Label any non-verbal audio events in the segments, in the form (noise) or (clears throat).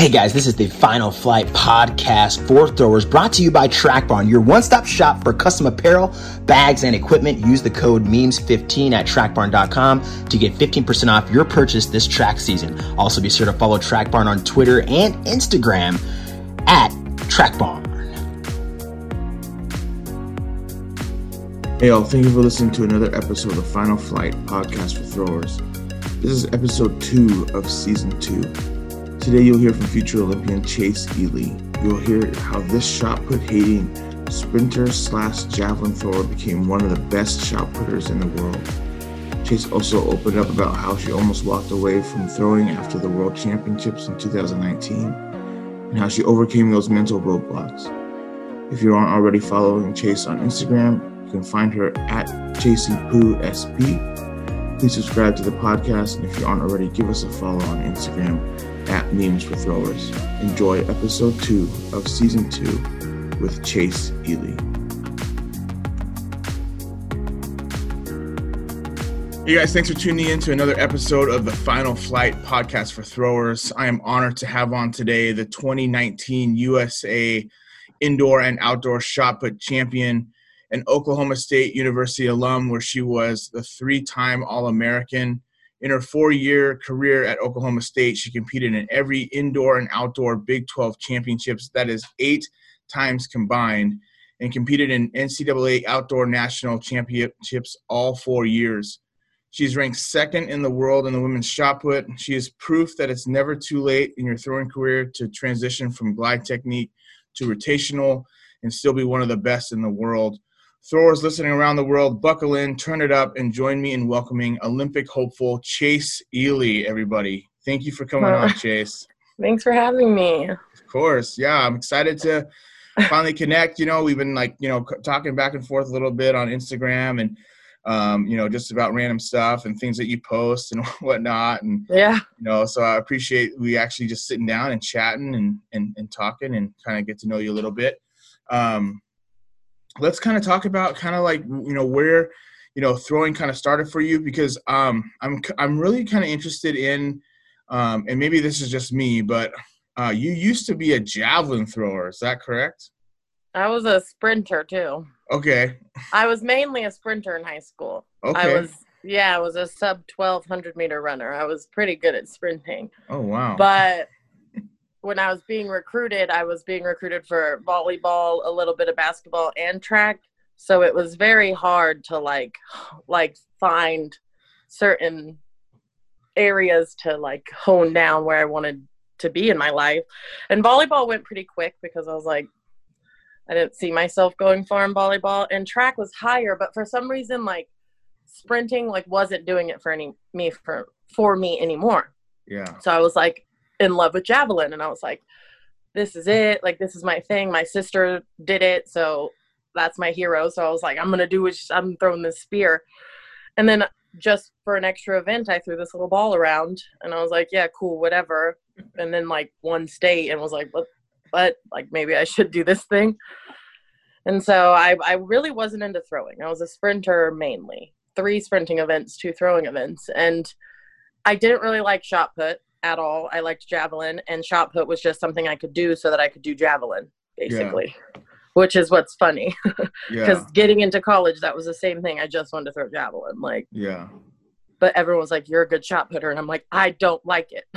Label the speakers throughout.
Speaker 1: Hey guys, this is the Final Flight podcast for throwers brought to you by Track Barn, your one stop shop for custom apparel, bags, and equipment. Use the code MEMES15 at trackbarn.com to get 15% off your purchase this track season. Also, be sure to follow Track Barn on Twitter and Instagram at Track Barn.
Speaker 2: Hey, y'all, thank you for listening to another episode of the Final Flight podcast for throwers. This is episode two of season two. Today, you'll hear from future Olympian Chase Ealey. You'll hear how this shot put hating sprinter slash javelin thrower became one of the best shot putters in the world. Chase also opened up about how she almost walked away from throwing after the World Championships in 2019 and how she overcame those mental roadblocks. If you aren't already following Chase on Instagram, you can find her at JCPooSP. Please subscribe to the podcast, and if you aren't already, give us a follow on Instagram at Memes for Throwers. Enjoy episode two of season two with Chase Ealey. Hey guys, thanks for tuning in to another episode of the Final Flight podcast for throwers. I am honored to have on today the 2019 USA indoor and outdoor shot put champion, an Oklahoma State University alum, where she was the three time All American in her four year career at Oklahoma State, she competed in every indoor and outdoor Big 12 championships, that is eight times combined, and competed in NCAA outdoor national championships all four years. She's ranked second in the world in the women's shot put. She is proof that it's never too late in your throwing career to transition from glide technique to rotational and still be one of the best in the world. Throwers listening around the world, buckle in, turn it up, and join me in welcoming Olympic hopeful Chase Ealey, everybody. Thank you for coming on, Chase. (laughs)
Speaker 3: Thanks for having me.
Speaker 2: Of course. Yeah, I'm excited to (laughs) finally connect. You know, we've been like, you know, talking back and forth a little bit on Instagram and, um, you know, just about random stuff and things that you post and (laughs) whatnot. And,
Speaker 3: yeah,
Speaker 2: you know, so I appreciate we actually just sitting down and chatting and, and, and talking and kind of get to know you a little bit. Um, let's kind of talk about kind of like you know where you know throwing kind of started for you because um i'm i'm really kind of interested in um and maybe this is just me but uh you used to be a javelin thrower is that correct?
Speaker 3: I was a sprinter too.
Speaker 2: Okay.
Speaker 3: I was mainly a sprinter in high school.
Speaker 2: Okay.
Speaker 3: i was yeah i was a sub 1200 meter runner. I was pretty good at sprinting.
Speaker 2: Oh wow.
Speaker 3: But when I was being recruited, I was being recruited for volleyball, a little bit of basketball, and track. So it was very hard to like, (sighs) like find certain areas to like hone down where I wanted to be in my life. And volleyball went pretty quick because I was like, I didn't see myself going far in volleyball. And track was higher, but for some reason, like sprinting, like wasn't doing it for any me for for me anymore.
Speaker 2: Yeah.
Speaker 3: So I was like, in love with javelin. And i was like this is it. Like this is my thing. My sister did it. So that's my hero. So i was like i'm gonna do it i'm throwing this spear. And then just for an extra event i threw this little ball around. And i was like yeah cool whatever. And then like one state and was like what but like maybe i should do this thing. And so I, I really wasn't into throwing. I was a sprinter mainly. Three sprinting events two throwing events. And i didn't really like shot put at all. I liked javelin, and shot put was just something I could do so that I could do javelin, basically. Yeah. Which is what's funny, because (laughs) yeah. getting into college, that was the same thing. I just wanted to throw javelin, like
Speaker 2: yeah.
Speaker 3: But everyone was like, "You're a good shot putter," and I'm like, "I don't like it." (laughs)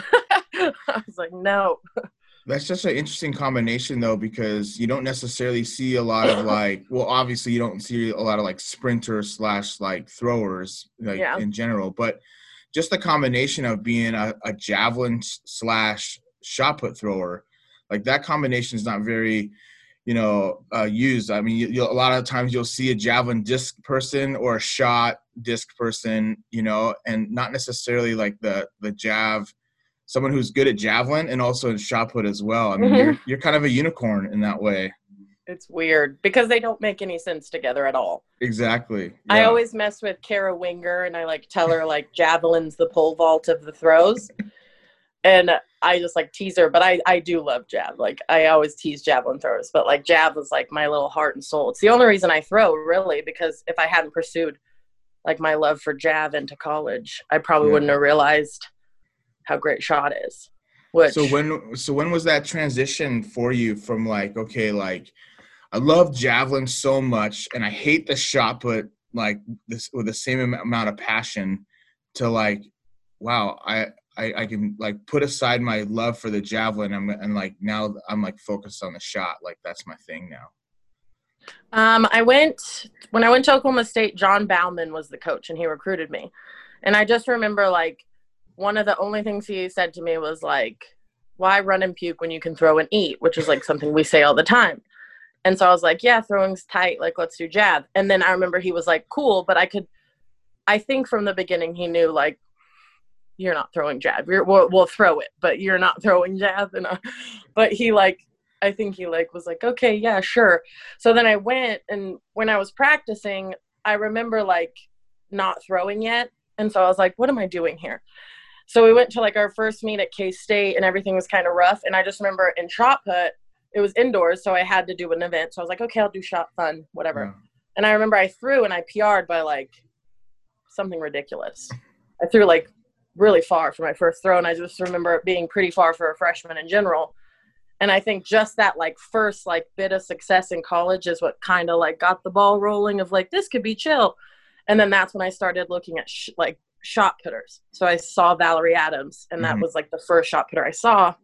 Speaker 3: I was like, "No." (laughs)
Speaker 2: That's just an interesting combination, though, because you don't necessarily see a lot of like. Well, obviously, you don't see a lot of like sprinters slash like throwers, like yeah. in general, but just the combination of being a, a javelin slash shot put thrower, like that combination is not very, you know, uh, used. I mean, you, a lot of times you'll see a javelin disc person or a shot disc person, you know, and not necessarily like the the jav, someone who's good at javelin and also in shot put as well. I mean, mm-hmm. you're you're kind of a unicorn in that way
Speaker 3: it's weird because they don't make any sense together at all.
Speaker 2: Exactly.
Speaker 3: Yeah. I always mess with Kara Winger and I like tell her like javelin's the pole vault of the throws. and I just like tease her, but I, I do love jab. Like I always tease javelin throws, but like jab was like my little heart and soul. It's the only reason I throw really because if I hadn't pursued like my love for jab into college, I probably yeah. wouldn't have realized how great shot is. Which
Speaker 2: So when so when was that transition for you from like okay like I love javelin so much and I hate the shot put like this with the same amount of passion to like wow I I, I can like put aside my love for the javelin and, and like now I'm like focused on the shot like that's my thing now.
Speaker 3: Um, I went when I went to Oklahoma State. John Bauman was the coach, and he recruited me. And I just remember like one of the only things he said to me was like, "Why run and puke when you can throw and eat?" Which is like something we say all the time. And so I was like, "Yeah, throwing's tight. Like, let's do jab." And then I remember he was like, "Cool," but I could. I think from the beginning he knew like you're not throwing jab. You're, we'll, we'll throw it, but you're not (laughs) throwing jab. And uh, but he like I think he like was like, okay, yeah, sure. So then I went and when I was practicing, I remember like not throwing yet. And so I was like, what am I doing here? So we went to like our first meet at K State and everything was kind of rough. And I just remember in shot put, it was indoors, so I had to do an event. So I was like, okay, I'll do shot fun, whatever.
Speaker 2: Yeah.
Speaker 3: And I remember I threw and I PR'd by like something ridiculous. I threw like really far for my first throw, and I just remember it being pretty far for a freshman in general. And I think just that like first like bit of success in college is what kind of like got the ball rolling of like this could be chill. And then that's when I started looking at sh- like shot putters. So I saw Valerie Adams, and that
Speaker 2: Mhm.
Speaker 3: was like the first shot putter I saw.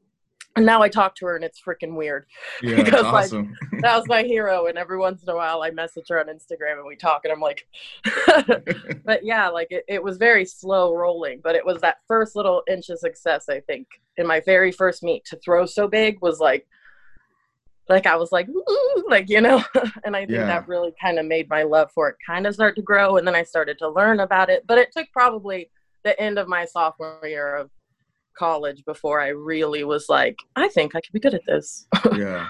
Speaker 3: And now I talk to her, and it's freaking weird. (laughs)
Speaker 2: Yeah,
Speaker 3: Because, like, (laughs) that was my hero. And every once in a while i message her on instagram and we talk and i'm like (laughs) but yeah like it, it was very slow rolling but it was that first little inch of success i think in my very first meet to throw so big was like like i was like like you know? And i think
Speaker 2: Yeah.
Speaker 3: that really kind of made my love for it kind of start to grow. And then i started to learn about it but it took probably the end of my sophomore year of college before i really was like i think i could be good at this (laughs)
Speaker 2: yeah.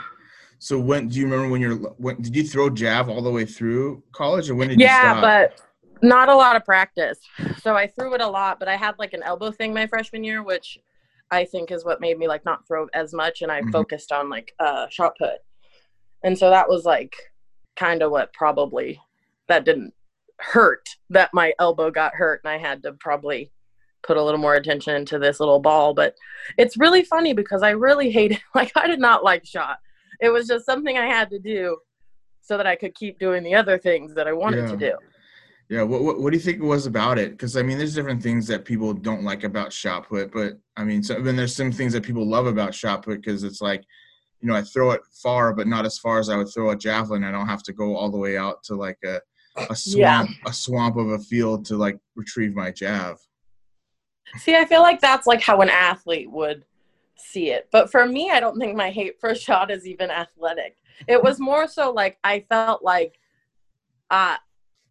Speaker 2: So when do you remember when you're when did you throw jab all the way through college or when did
Speaker 3: yeah,
Speaker 2: you stop?
Speaker 3: but not a lot of practice. So I threw it a lot, but I had like an elbow thing my freshman year, which I think is what made me like not throw as much, and I
Speaker 2: Mhm.
Speaker 3: focused on like uh, shot put, and so that was like kind of what probably that didn't hurt that my elbow got hurt, and I had to probably put a little more attention into this little ball. But it's really funny because I really hated (laughs) like I did not like shot. It was just something I had to do so that I could keep doing the other things that I wanted to do.
Speaker 2: Yeah, what, what what do you think it was about it? Because I mean, there's different things that people don't like about shot put, but I mean, so then there's some things that people love about shot put because it's like, you know, I throw it far, but not as far as I would throw a javelin. I don't have to go all the way out to like a a
Speaker 3: Yeah.
Speaker 2: swamp a swamp of a field to like retrieve my jab.
Speaker 3: See, I feel like that's like how an athlete would see it. But for me, I don't think my hate for (laughs) shot is even athletic. It was more so like I felt like uh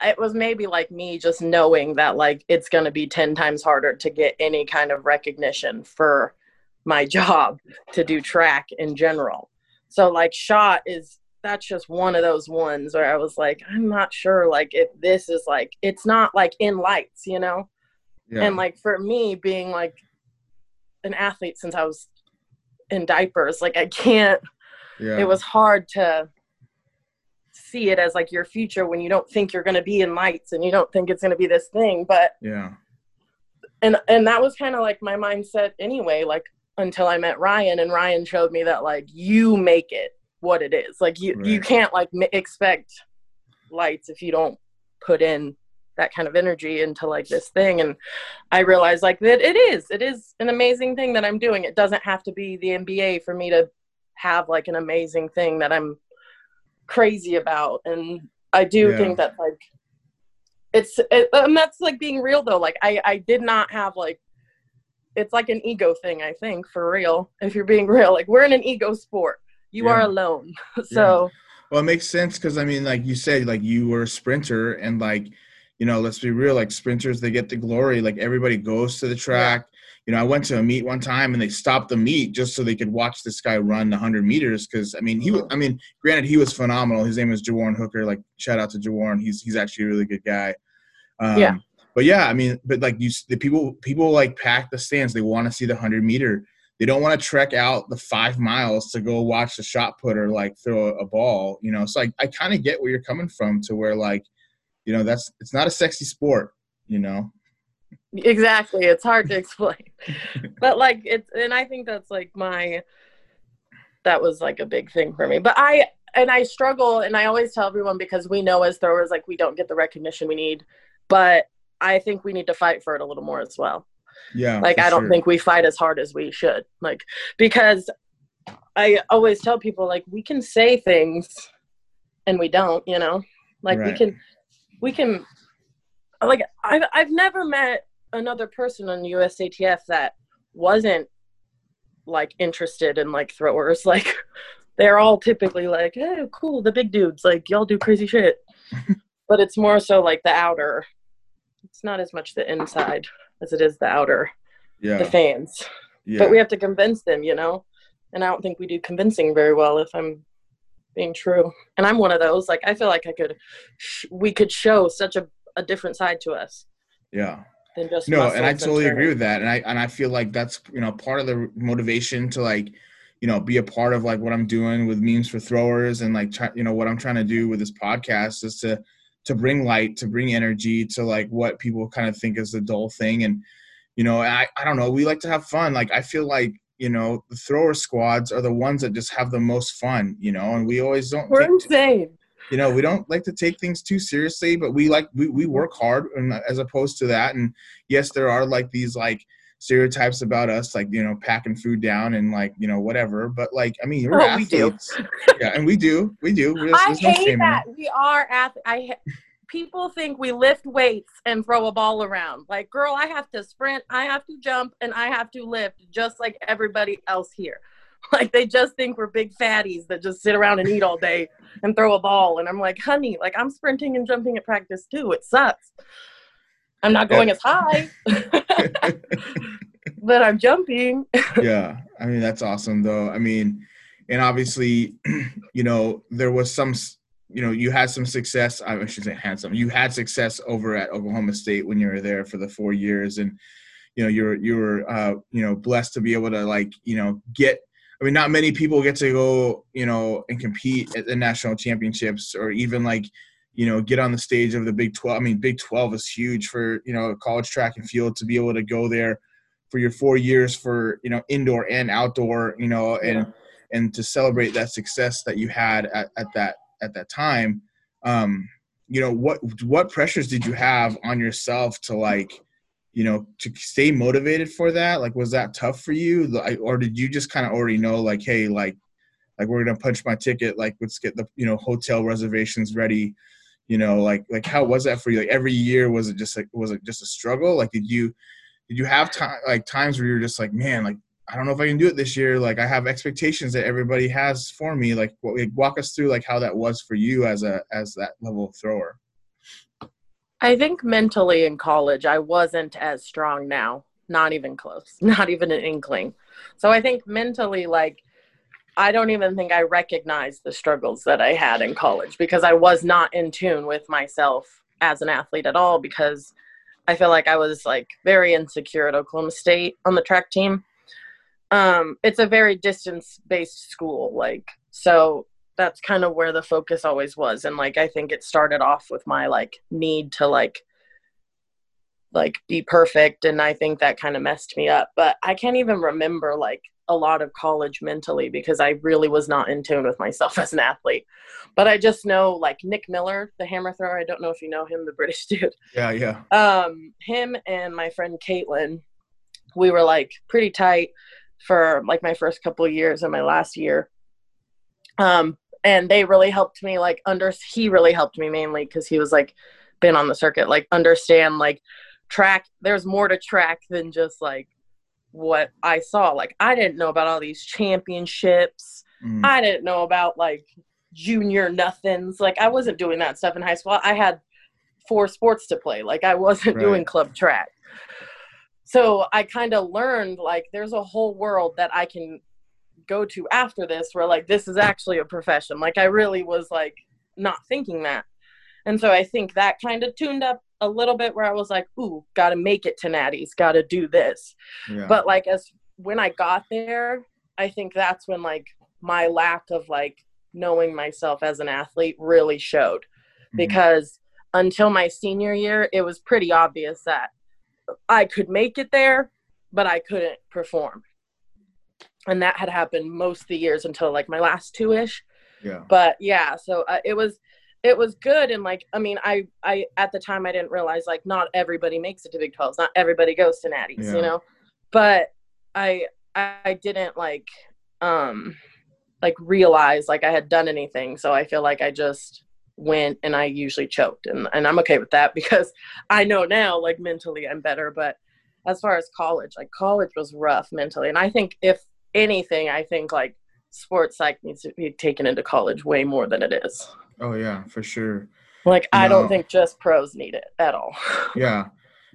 Speaker 3: it was maybe like me just knowing that like it's going to be 10 times harder to get any kind of recognition for my (laughs) job to do track in general. So like shot is that's just one of those ones where I was like I'm not sure like if this is like it's not like in lights, you know?
Speaker 2: Yeah.
Speaker 3: and like for me being like an athlete since i was in diapers like i can't
Speaker 2: yeah.
Speaker 3: it was hard to see it as like your future when you don't think you're going to be in lights and you don't think it's going to be this thing but
Speaker 2: yeah.
Speaker 3: and and that was kind of like my mindset anyway like until i met ryan and ryan showed me that like you make it what it is like you you can't like m- expect lights if you don't put in that kind of energy into like this thing and i realized like that it is it is an amazing thing that i'm doing. It doesn't have to be the nba for me to have like an amazing thing that i'm crazy about and i do
Speaker 2: Yeah.
Speaker 3: think that like it's it, and that's like being real though. Like i i did not have like it's like an ego thing i think for real if you're being real. Like we're in an ego sport. You are alone. (laughs) So
Speaker 2: Well, it makes sense because I mean, like you said, like you were a sprinter, and like, you know, let's be real, like sprinters, they get the glory. Like everybody goes to the track. You know, I went to a meet one time, and they stopped the meet just so they could watch this guy run the hundred meters. Because I mean, he, was, I mean, granted, he was phenomenal. His name is Jawarn Hooker. Like, shout out to Jawarn. He's he's actually a really good guy. Um,
Speaker 3: Yeah.
Speaker 2: But yeah, I mean, but like you, the people people like pack the stands. They want to see the hundred meter they don't want to trek out the five miles to go watch the shot putter like throw a, a ball you know so i, I kind of get where you're coming from to where like you know that's it's not a sexy sport you know?
Speaker 3: Exactly it's hard to explain. (laughs) But like it's and i think that's like my that was like a big thing for me. But i and i struggle and i always tell everyone because we know as throwers like we don't get the recognition we need but i think we need to fight for it a little more as well.
Speaker 2: Yeah
Speaker 3: like i don't sure. think we fight as hard as we should like because i always tell people like we can say things and we don't you know? Like right. we can we can like I've, I've never met another person on USATF that wasn't like interested in like throwers. (laughs) Like they're all typically like, hey, cool, the big dudes, like y'all do crazy shit. (laughs) but it's more so like the outer. It's not as much the inside as it is the outer.
Speaker 2: Yeah.
Speaker 3: The fans. Yeah. But we have to convince them, you know? And I don't think we do convincing very well if I'm being true. And I'm one of those. Like I feel like I could, sh- we could show such a, a different side to us.
Speaker 2: Yeah than just no and i totally and agree with that and i and i feel like that's you know part of the motivation to like you know be a part of like what i'm doing with memes for throwers and like try, you know what i'm trying to do with this podcast is to to bring light to bring energy to like what people kind of think is a dull thing and you know i i don't know we like to have fun like i feel like you know the thrower squads are the ones that just have the most fun you know and we always don't
Speaker 3: we're insane.
Speaker 2: you know we don't like to take things too seriously but we like we, we work hard and uh, as opposed to that. And yes there are like these like stereotypes about us like you know packing food down and like you know whatever. But like i mean we're oh, athletes. We yeah and we do. We do.
Speaker 3: There's, i there's hate no that. We are athletes i people think we lift weights and throw a ball around like girl i have to sprint i have to jump and i have to lift just like everybody else here (laughs) Like they just think we're big fatties that just sit around and eat all day (laughs) and throw a ball. And I'm like, honey, like I'm sprinting and jumping at practice too. It sucks. I'm not going as high, (laughs) but I'm jumping.
Speaker 2: yeah. I mean, that's awesome though. I mean, and obviously, (clears throat) you know, there was some, you know, you had some success. I should say had some. You had success over at Oklahoma State when you were there for the four years, and you know, you're you were uh, you know blessed to be able to like you know get I mean, not many people get to go, you know, and compete at the national championships or even like, you know, get on the stage of the Big 12. I mean, Big 12 is huge for, you know, college track and field to be able to go there for your four years for, you know, indoor and outdoor, you know, and, yeah. and to celebrate that success that you had at, at that, at that time. Um, you know, what, what pressures did you have on yourself to like, you know to stay motivated for that? Like was that tough for you? Or did you just kind of already know like hey like like we're gonna punch my ticket like let's get the you know hotel reservations ready you know like like how was that for you? Like every year was it just like was it just a struggle? Like did you did you have time like times where you're just like man like i don't know if i can do it this year like i have expectations that everybody has for me like walk us through like how that was for you as a as that level thrower
Speaker 3: I think mentally in college, I wasn't as strong now. Not even close. (laughs) Not even an inkling. So I think mentally, like, I don't even think I recognized the struggles that I had in college because I was not in tune with myself as an athlete at all because I feel like I was like very insecure at Oklahoma State on the track team. Um, it's a very distance based school, like so that's kind of where the focus always was and like i think it started off with my like need to like like be perfect and i think that kind of messed me up but i can't even remember like a lot of college mentally because i really was not in tune with myself (laughs) as an athlete but i just know like nick miller the hammer thrower i don't know if you know him the british (laughs) dude.
Speaker 2: Yeah yeah.
Speaker 3: Um him and my friend caitlin we were like pretty tight for like my first couple years and my last year. Um and they really helped me like under he really helped me mainly because he was like been on the circuit like understand like track there's more to track than just like what i saw. Like i didn't know about all these championships. Mm. i didn't know about like junior nothings. Like i wasn't doing that stuff in high school. I had four sports to play. Like i wasn't right. doing club track so i kind of learned like there's a whole world that i can go to after this where like this is actually a profession like i really was like not thinking that and so i think that kind of tuned up a little bit where i was like ooh gotta make it to natties gotta do this yeah. but like as when i got there i think that's when like my lack of like knowing myself as an athlete really showed mm-hmm. because until my senior year it was pretty obvious that I could make it there, but I couldn't perform. And that had happened most of the years until like my last two ish.
Speaker 2: Yeah.
Speaker 3: But yeah, so uh, it was it was good and like I mean I I at the time I didn't realize like not everybody makes it to Big 12s, not everybody goes to Natties,
Speaker 2: Yeah.
Speaker 3: you know. But I I didn't like um like realize like I had done anything, so I feel like I just went and I usually choked and and I'm okay with that (laughs) because I know now like mentally I'm better, but as far as college, like college was rough mentally. And I think if anything, I think like sports psych needs to be taken into college way more than it is.
Speaker 2: Oh yeah, for sure.
Speaker 3: Like I don't think just pros need it at all. (laughs)
Speaker 2: Yeah.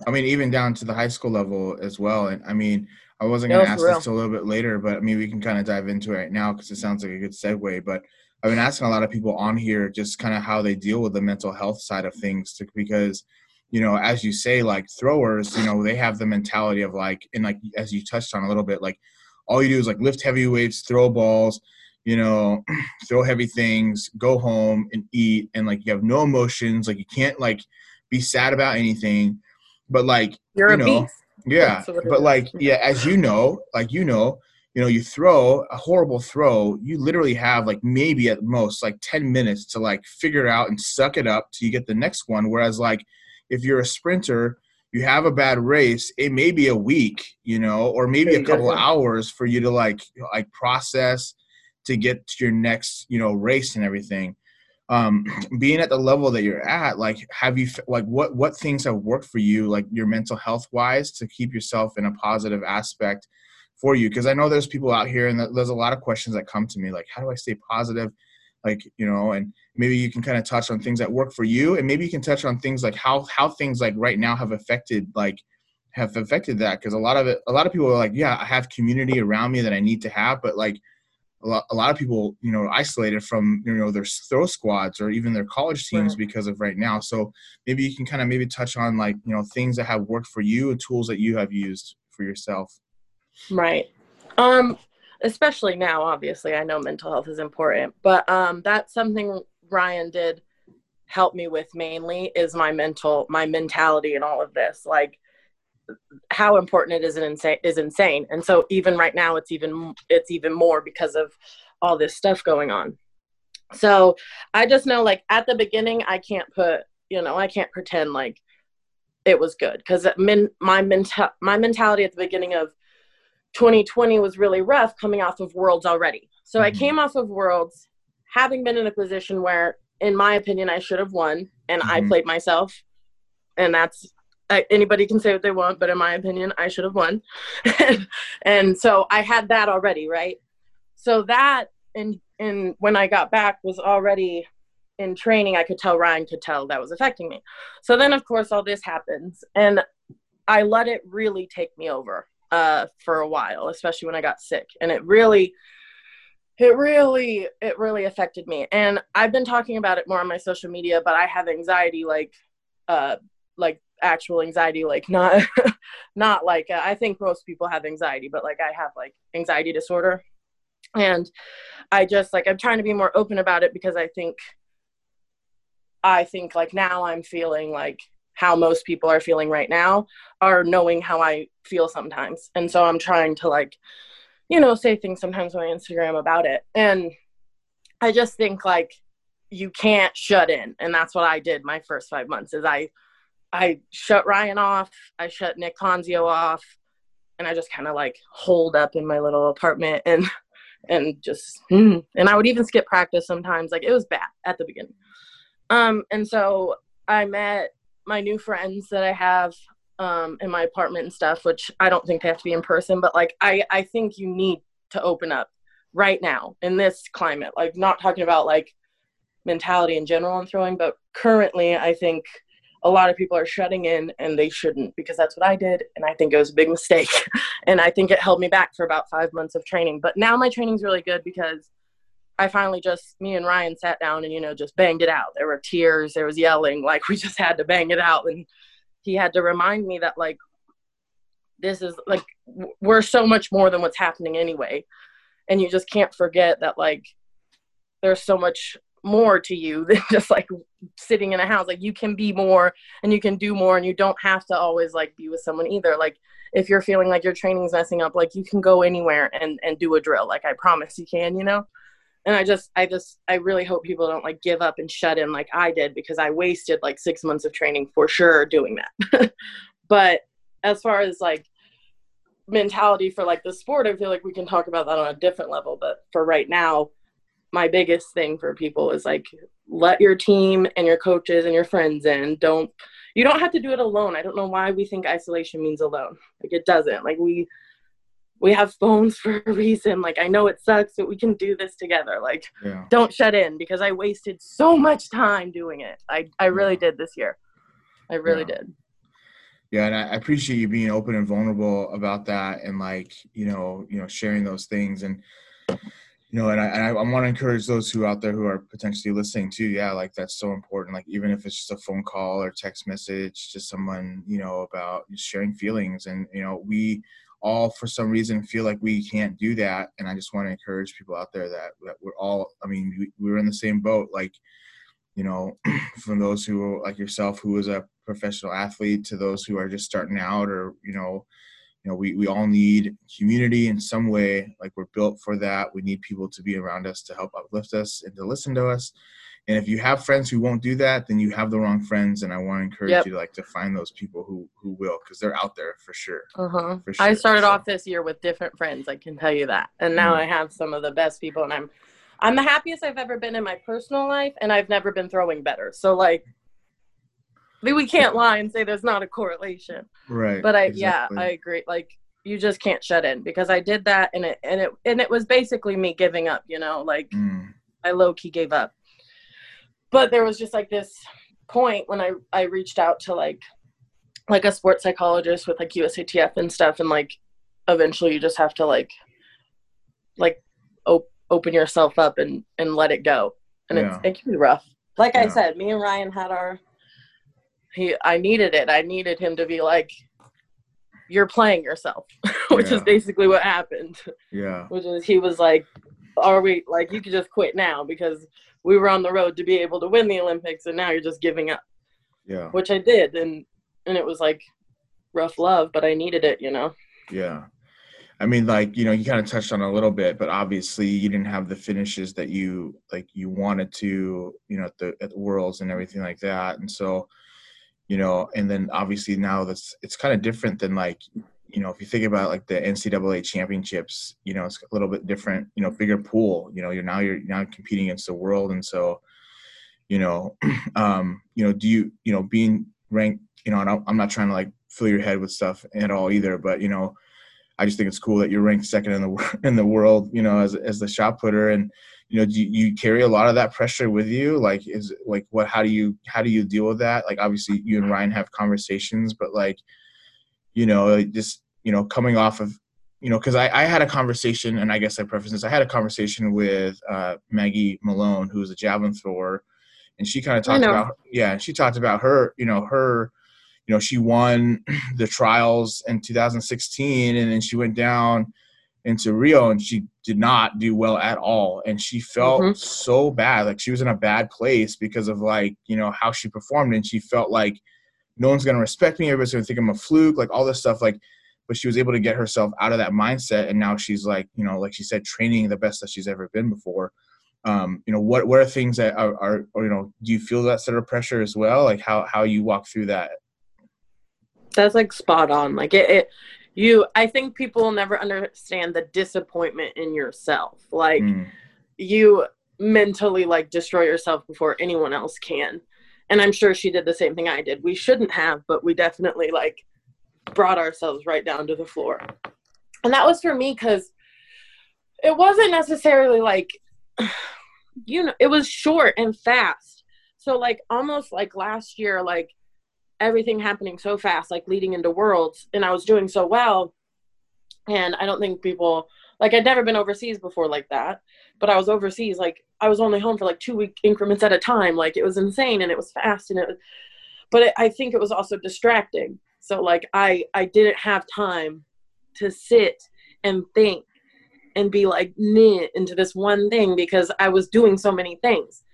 Speaker 2: I mean, even down to the high school level as well. And I mean, I wasn't going to ask this a little bit later, but I mean, we can kind of dive into it right now because it sounds like a good segue. But I've been asking a lot of people on here just kind of how they deal with the mental health side of things to, because, you know, as you say, like throwers, you know, they have the mentality of like, and like, as you touched on a little bit, like all you do is like lift heavy weights, throw balls, you know, (clears throat) throw heavy things, go home and eat. And like, you have no emotions. Like, you can't like be sad about anything. But like,
Speaker 3: You're
Speaker 2: you
Speaker 3: a
Speaker 2: know,
Speaker 3: beast.
Speaker 2: yeah, but like, (laughs) yeah, as you know, like you know, you know, you throw a horrible throw, you literally have like maybe at most like ten minutes to like figure it out and suck it up till you get the next one. Whereas like, if you're a sprinter, you have a bad race, it may be a week, you know, or maybe a couple hours for you to like like process to get to your next, you know, race and everything. Um (clears throat) being at the level that you're at like have you like what what things have worked for you like your mental health wise to keep yourself in a positive aspect for you because i know there's people out here and there's a lot of questions that come to me like how do i stay positive like you know and maybe you can kind of touch on things that work for you and maybe you can touch on things like how how things like right now have affected like have affected that because a lot of it a lot of people are like yeah i have community around me that i need to have but like a lot, a lot of people, you know, isolated from you know their throw squads or even their college teams
Speaker 3: Right.
Speaker 2: because of right now. So maybe you can kind of maybe touch on like you know things that have worked for you and tools that you have used for yourself.
Speaker 3: Right. Um, especially now, obviously, I know mental health is important, but um, that's something Ryan did help me with mainly is my mental, my mentality and all of this. Like how important it is insane is insane. And so even right now, it's even it's even more because of all this stuff going on. So I just know, like at the beginning, I can't put, you know, I can't pretend like it was good because min- my mental my mentality at the beginning of 2020 was really rough coming off of worlds already. So i
Speaker 2: Mhm.
Speaker 3: came off of worlds having been in a position where in my opinion i should have won and i
Speaker 2: Mhm.
Speaker 3: played myself. And that's anybody can say what they want but in my opinion i should have won. (laughs) And so i had that already right? So that and and when i got back was already in training i could tell ryan could tell that was affecting me. So then of course all this happens and i let it really take me over uh, for a while, especially when I got sick. And it really, it really, it really affected me. And I've been talking about it more on my social media, but I have anxiety, like, uh, like actual anxiety, like not, (laughs) not like uh, I think most people have anxiety, but like I have like anxiety disorder. And I just like I'm trying to be more open about it because I think, I think like now I'm feeling like how most people are feeling right now are knowing how I feel sometimes. And so I'm trying to like, you know, say things sometimes on Instagram about it. And I just think like you can't shut in. And that's what I did my first five months is I I shut Ryan off, I shut Nick Ponzio off, and I just kind of like holed up in my little apartment (laughs) and and just mm. and I would even skip practice sometimes. Like it was bad at the beginning. Um, and so I met my new friends that I have um, in my apartment and stuff, which I don't think they have to be in person, but like I, I think you need to open up right now in this climate. Like not talking about like mentality in general on throwing, but currently I think a lot of people are shutting in and they shouldn't because that's what I did and I think it was a big mistake. (laughs) and I think it held me back for about five months of training. But now my training's really good because I finally just me and Ryan sat down and you know just banged it out. There were tears, there was yelling, (laughs) like we just had to bang it out. And he had to remind me that like this is like we're so much more than what's happening anyway. And you just can't forget that like there's so much more to you (laughs) than just like sitting in a house. Like you can be more and you can do more and you don't have to always like be with someone either. Like if you're feeling like your training's messing up like you can go anywhere and and do a drill. Like i promise you can you know and i just i just i really hope people don't like give up and shut in like i did because i wasted like six months of training for sure doing that. (laughs) But as far as like mentality for like the sport i feel like we can talk about that on a different level. But for right now my biggest thing for people is like let your team and your coaches and your friends in. Don't you don't have to do it alone. I don't know why we think isolation means alone. Like it doesn't. Like we we have phones (laughs) for a reason like i know it sucks but we can do this together like yeah. don't shut in because i wasted so much time doing it i i really yeah. did this year i really yeah. did
Speaker 2: yeah and i appreciate you being open and vulnerable about that and like you know you know sharing those things and you know, and I, and I, I want to encourage those who out there who are potentially listening too. Yeah, like that's so important. Like even if it's just a phone call or text message to someone, you know, about sharing feelings. And you know, we all for some reason feel like we can't do that. And I just want to encourage people out there that, that we're all. I mean, we, we're in the same boat. Like, you know, (clears throat) from those who like yourself, who is a professional athlete, to those who are just starting out, or you know, you know we, we all need community in some way like we're built for that we need people to be around us to help uplift us and to listen to us and if you have friends who won't do that then you have the wrong friends and i want to encourage yep. you to like to find those people who who will because they're out there for sure
Speaker 3: uh-huh for sure. i started so. off this year with different friends i can tell you that and now mm. i have some of the best people and i'm i'm the happiest i've ever been in my personal life and i've never been throwing better so like we can't lie and say there's not a correlation.
Speaker 2: Right.
Speaker 3: But I exactly. yeah, I agree. Like you just can't shut in because I did that and it and it and it was basically me giving up, you know, like mm. I low key gave up. But there was just like this point when I I reached out to like like a sports psychologist with like USATF and stuff and like eventually you just have to like like op- open yourself up and and let it go. And yeah. it's it can be rough. Like yeah. I said, me and Ryan had our he I needed it. I needed him to be like, You're playing yourself, (laughs) which yeah. is basically what happened.
Speaker 2: Yeah.
Speaker 3: Which is he was like, Are we like you could just quit now because we were on the road to be able to win the Olympics and now you're just giving up.
Speaker 2: Yeah.
Speaker 3: Which I did and and it was like rough love, but I needed it, you know.
Speaker 2: Yeah. I mean, like you know, you kind of touched on a little bit, but obviously you didn't have the finishes that you like you wanted to, you know, at the at the worlds and everything like that. And so, you know, and then obviously now that's it's kind of different than like you know if you think about like the NCAA championships, you know, it's a little bit different, you know, bigger pool. You know, you're now you're now competing against the world, and so you know, um, you know, do you you know being ranked, you know, I'm I'm not trying to like fill your head with stuff at all either, but you know, I just think it's cool that you're ranked second in the in the world, you know, as as the shot putter, and you know, do you, carry a lot of that pressure with you? Like, is like what? How do you how do you deal with that? Like, obviously, you and Ryan have conversations, but like, you know, just you know, coming off of you know, because I, I had a conversation, and I guess I preface this. I had a conversation with uh, Maggie Malone, who's a javelin thrower, and she kind of talked about yeah, she talked about her, you know, her you know she won (clears throat) the trials in 2016 and then she went down into rio and she did not do well at all and she felt mm-hmm. so bad like she was in a bad place because of like you know how she performed and she felt like no one's going to respect me everybody's going to think i'm a fluke like all this stuff like but she was able to get herself out of that mindset and now she's like you know like she said training the best that she's ever been before um, you know what what are things that are, are or, you know do you feel that sort of pressure as well like how how you walk through that
Speaker 3: that's like spot on. Like it, it you I think people will never understand the disappointment in yourself. Like mm. you mentally like destroy yourself before anyone else can. And I'm sure she did the same thing I did. We shouldn't have, but we definitely like brought ourselves right down to the floor. And that was for me cuz it wasn't necessarily like (sighs) you know, it was short and fast. So like almost like last year like everything happening so fast, like leading into worlds, and I was doing so well. And I don't think people like I'd never been overseas before like that, but I was overseas like I was only home for like two week increments at a time. Like it was insane and it was fast and it was, but it, I think it was also distracting. So like I I didn't have time to sit and think and be like knit into this one thing because I was doing so many things.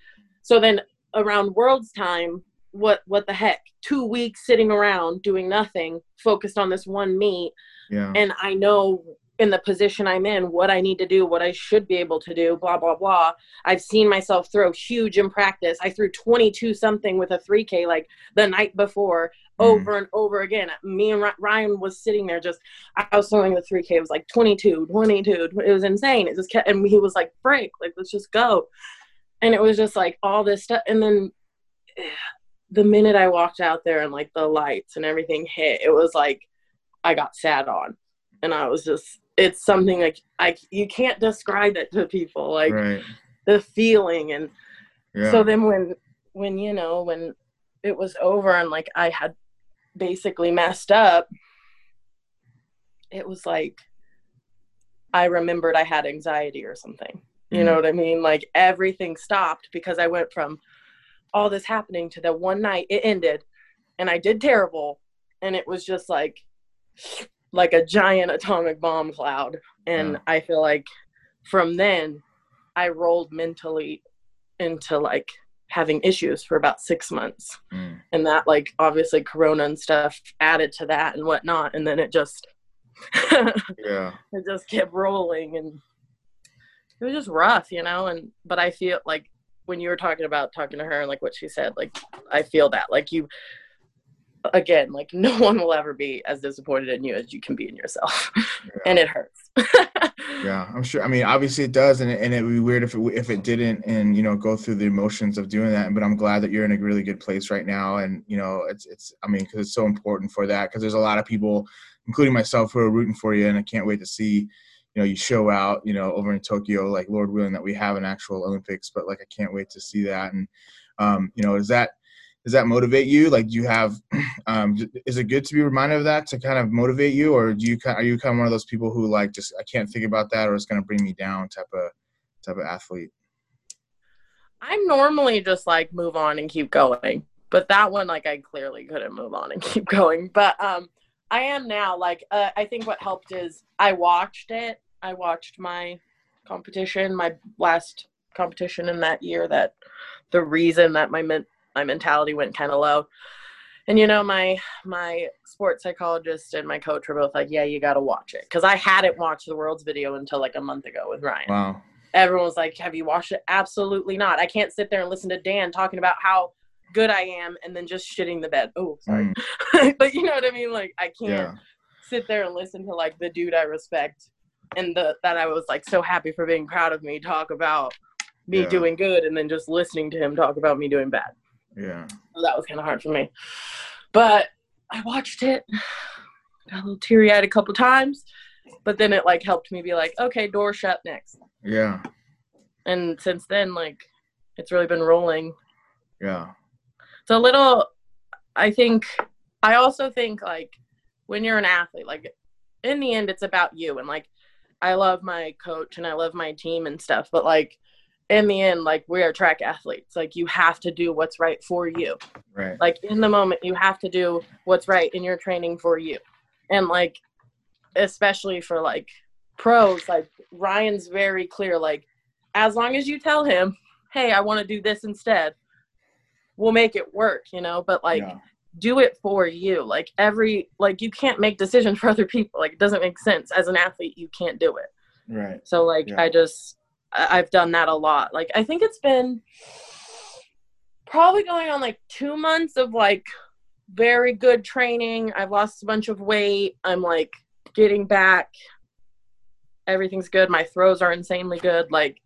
Speaker 3: So then around world's time what what the heck two weeks sitting around doing nothing focused on this one meet
Speaker 2: Yeah.
Speaker 3: and i know in the position i'm in what i need to do what i should be able to do blah blah blah. I've seen myself throw huge in practice. I threw 22 something with a 3k like the night before
Speaker 2: Mm.
Speaker 3: over and over again. Me and ryan was sitting there just i was throwing the 3k it was like 22 22 it was insane. It just kept and he was like break like let's just go. And it was just like all this stuff and then (sighs) the minute i walked out there and like the lights and everything hit it was like i got sat on. And i was just it's something like i you can't describe it to people like
Speaker 2: right.
Speaker 3: the feeling. And
Speaker 2: Yeah.
Speaker 3: so then when when you know when it was over and like i had basically messed up it was like i remembered i had anxiety or something. You know mm. what i mean? Like everything stopped because i went from all this happening to the one night it ended and i did terrible. And it was just like like a giant atomic bomb cloud and
Speaker 2: Yeah.
Speaker 3: i feel like from then i rolled mentally into like having issues for about six months
Speaker 2: Mm.
Speaker 3: and that like obviously corona and stuff added to that and whatnot and then it just (laughs)
Speaker 2: Yeah.
Speaker 3: it just kept rolling and it was just rough you know and but i feel like when you were talking about talking to her and like what she said like i feel that like you again like no one will ever be as disappointed in you as you can be in yourself (laughs) and it hurts (laughs)
Speaker 2: Yeah, I'm sure. I mean, obviously it does, and it, and it'd be weird if it if it didn't, and you know, go through the emotions of doing that. But I'm glad that you're in a really good place right now, and you know, it's it's. I mean, because it's so important for that. Because there's a lot of people, including myself, who are rooting for you, and I can't wait to see, you know, you show out, you know, over in Tokyo, like Lord willing that we have an actual Olympics. But like, I can't wait to see that, and um, you know, is that does that motivate you? Like, do you have, (clears throat) um, is it good to be reminded of that to kind of motivate you, or do you are you kind of one of those people who like just I can't think about that, or it's going to bring me down type of type of athlete?
Speaker 3: i'm normally just like move on and keep going but that one like i clearly couldn't move on and (laughs) keep going but um i am now like uh, i think what helped is i watched it i watched my competition my last competition in that year that the reason that my my mentality went kind of low and you know my my sports psychologist and my coach were both like yeah you got to watch it because i hadn't watched the world's video until like a month ago with ryan
Speaker 2: Wow.
Speaker 3: everyone was like, "Have you watched it?" Absolutely not. I can't sit there and listen to Dan talking about how good I am and then just shitting the bed. Oh, sorry.
Speaker 2: Mm, (laughs)
Speaker 3: but you know what I mean? Like I can't
Speaker 2: yeah.
Speaker 3: sit there and listen to like the dude I respect and the that I was like so happy for being proud of me talk about me
Speaker 2: Yeah.
Speaker 3: doing good and then just listening to him talk about me doing bad.
Speaker 2: Yeah.
Speaker 3: So that was kind of hard for me. But I watched it, got a little teary eyed a couple times, but then it like helped me be like, okay, door shut next
Speaker 2: Yeah.
Speaker 3: and since then like it's really been rolling
Speaker 2: Yeah.
Speaker 3: it's a little i think i also think like when you're an athlete like in the end it's about you and like i love my coach and i love my team and stuff but like in the end like we are track athletes like you have to do what's right for you
Speaker 2: Right.
Speaker 3: like in the moment you have to do what's right in your training for you and like especially for like pros like ryan's very clear like as long as you tell him hey i want to do this instead we'll make it work you know but like
Speaker 2: yeah.
Speaker 3: do it for you like every like you can't make decisions (laughs) for other people like it doesn't make sense as an athlete you can't do it
Speaker 2: Right.
Speaker 3: so like
Speaker 2: Yeah.
Speaker 3: I just I've done that a lot. Like I think it's been probably going on like 2 months of like very good training. I've lost a bunch of weight. I'm like getting back. Everything's good. My throws are insanely good. Like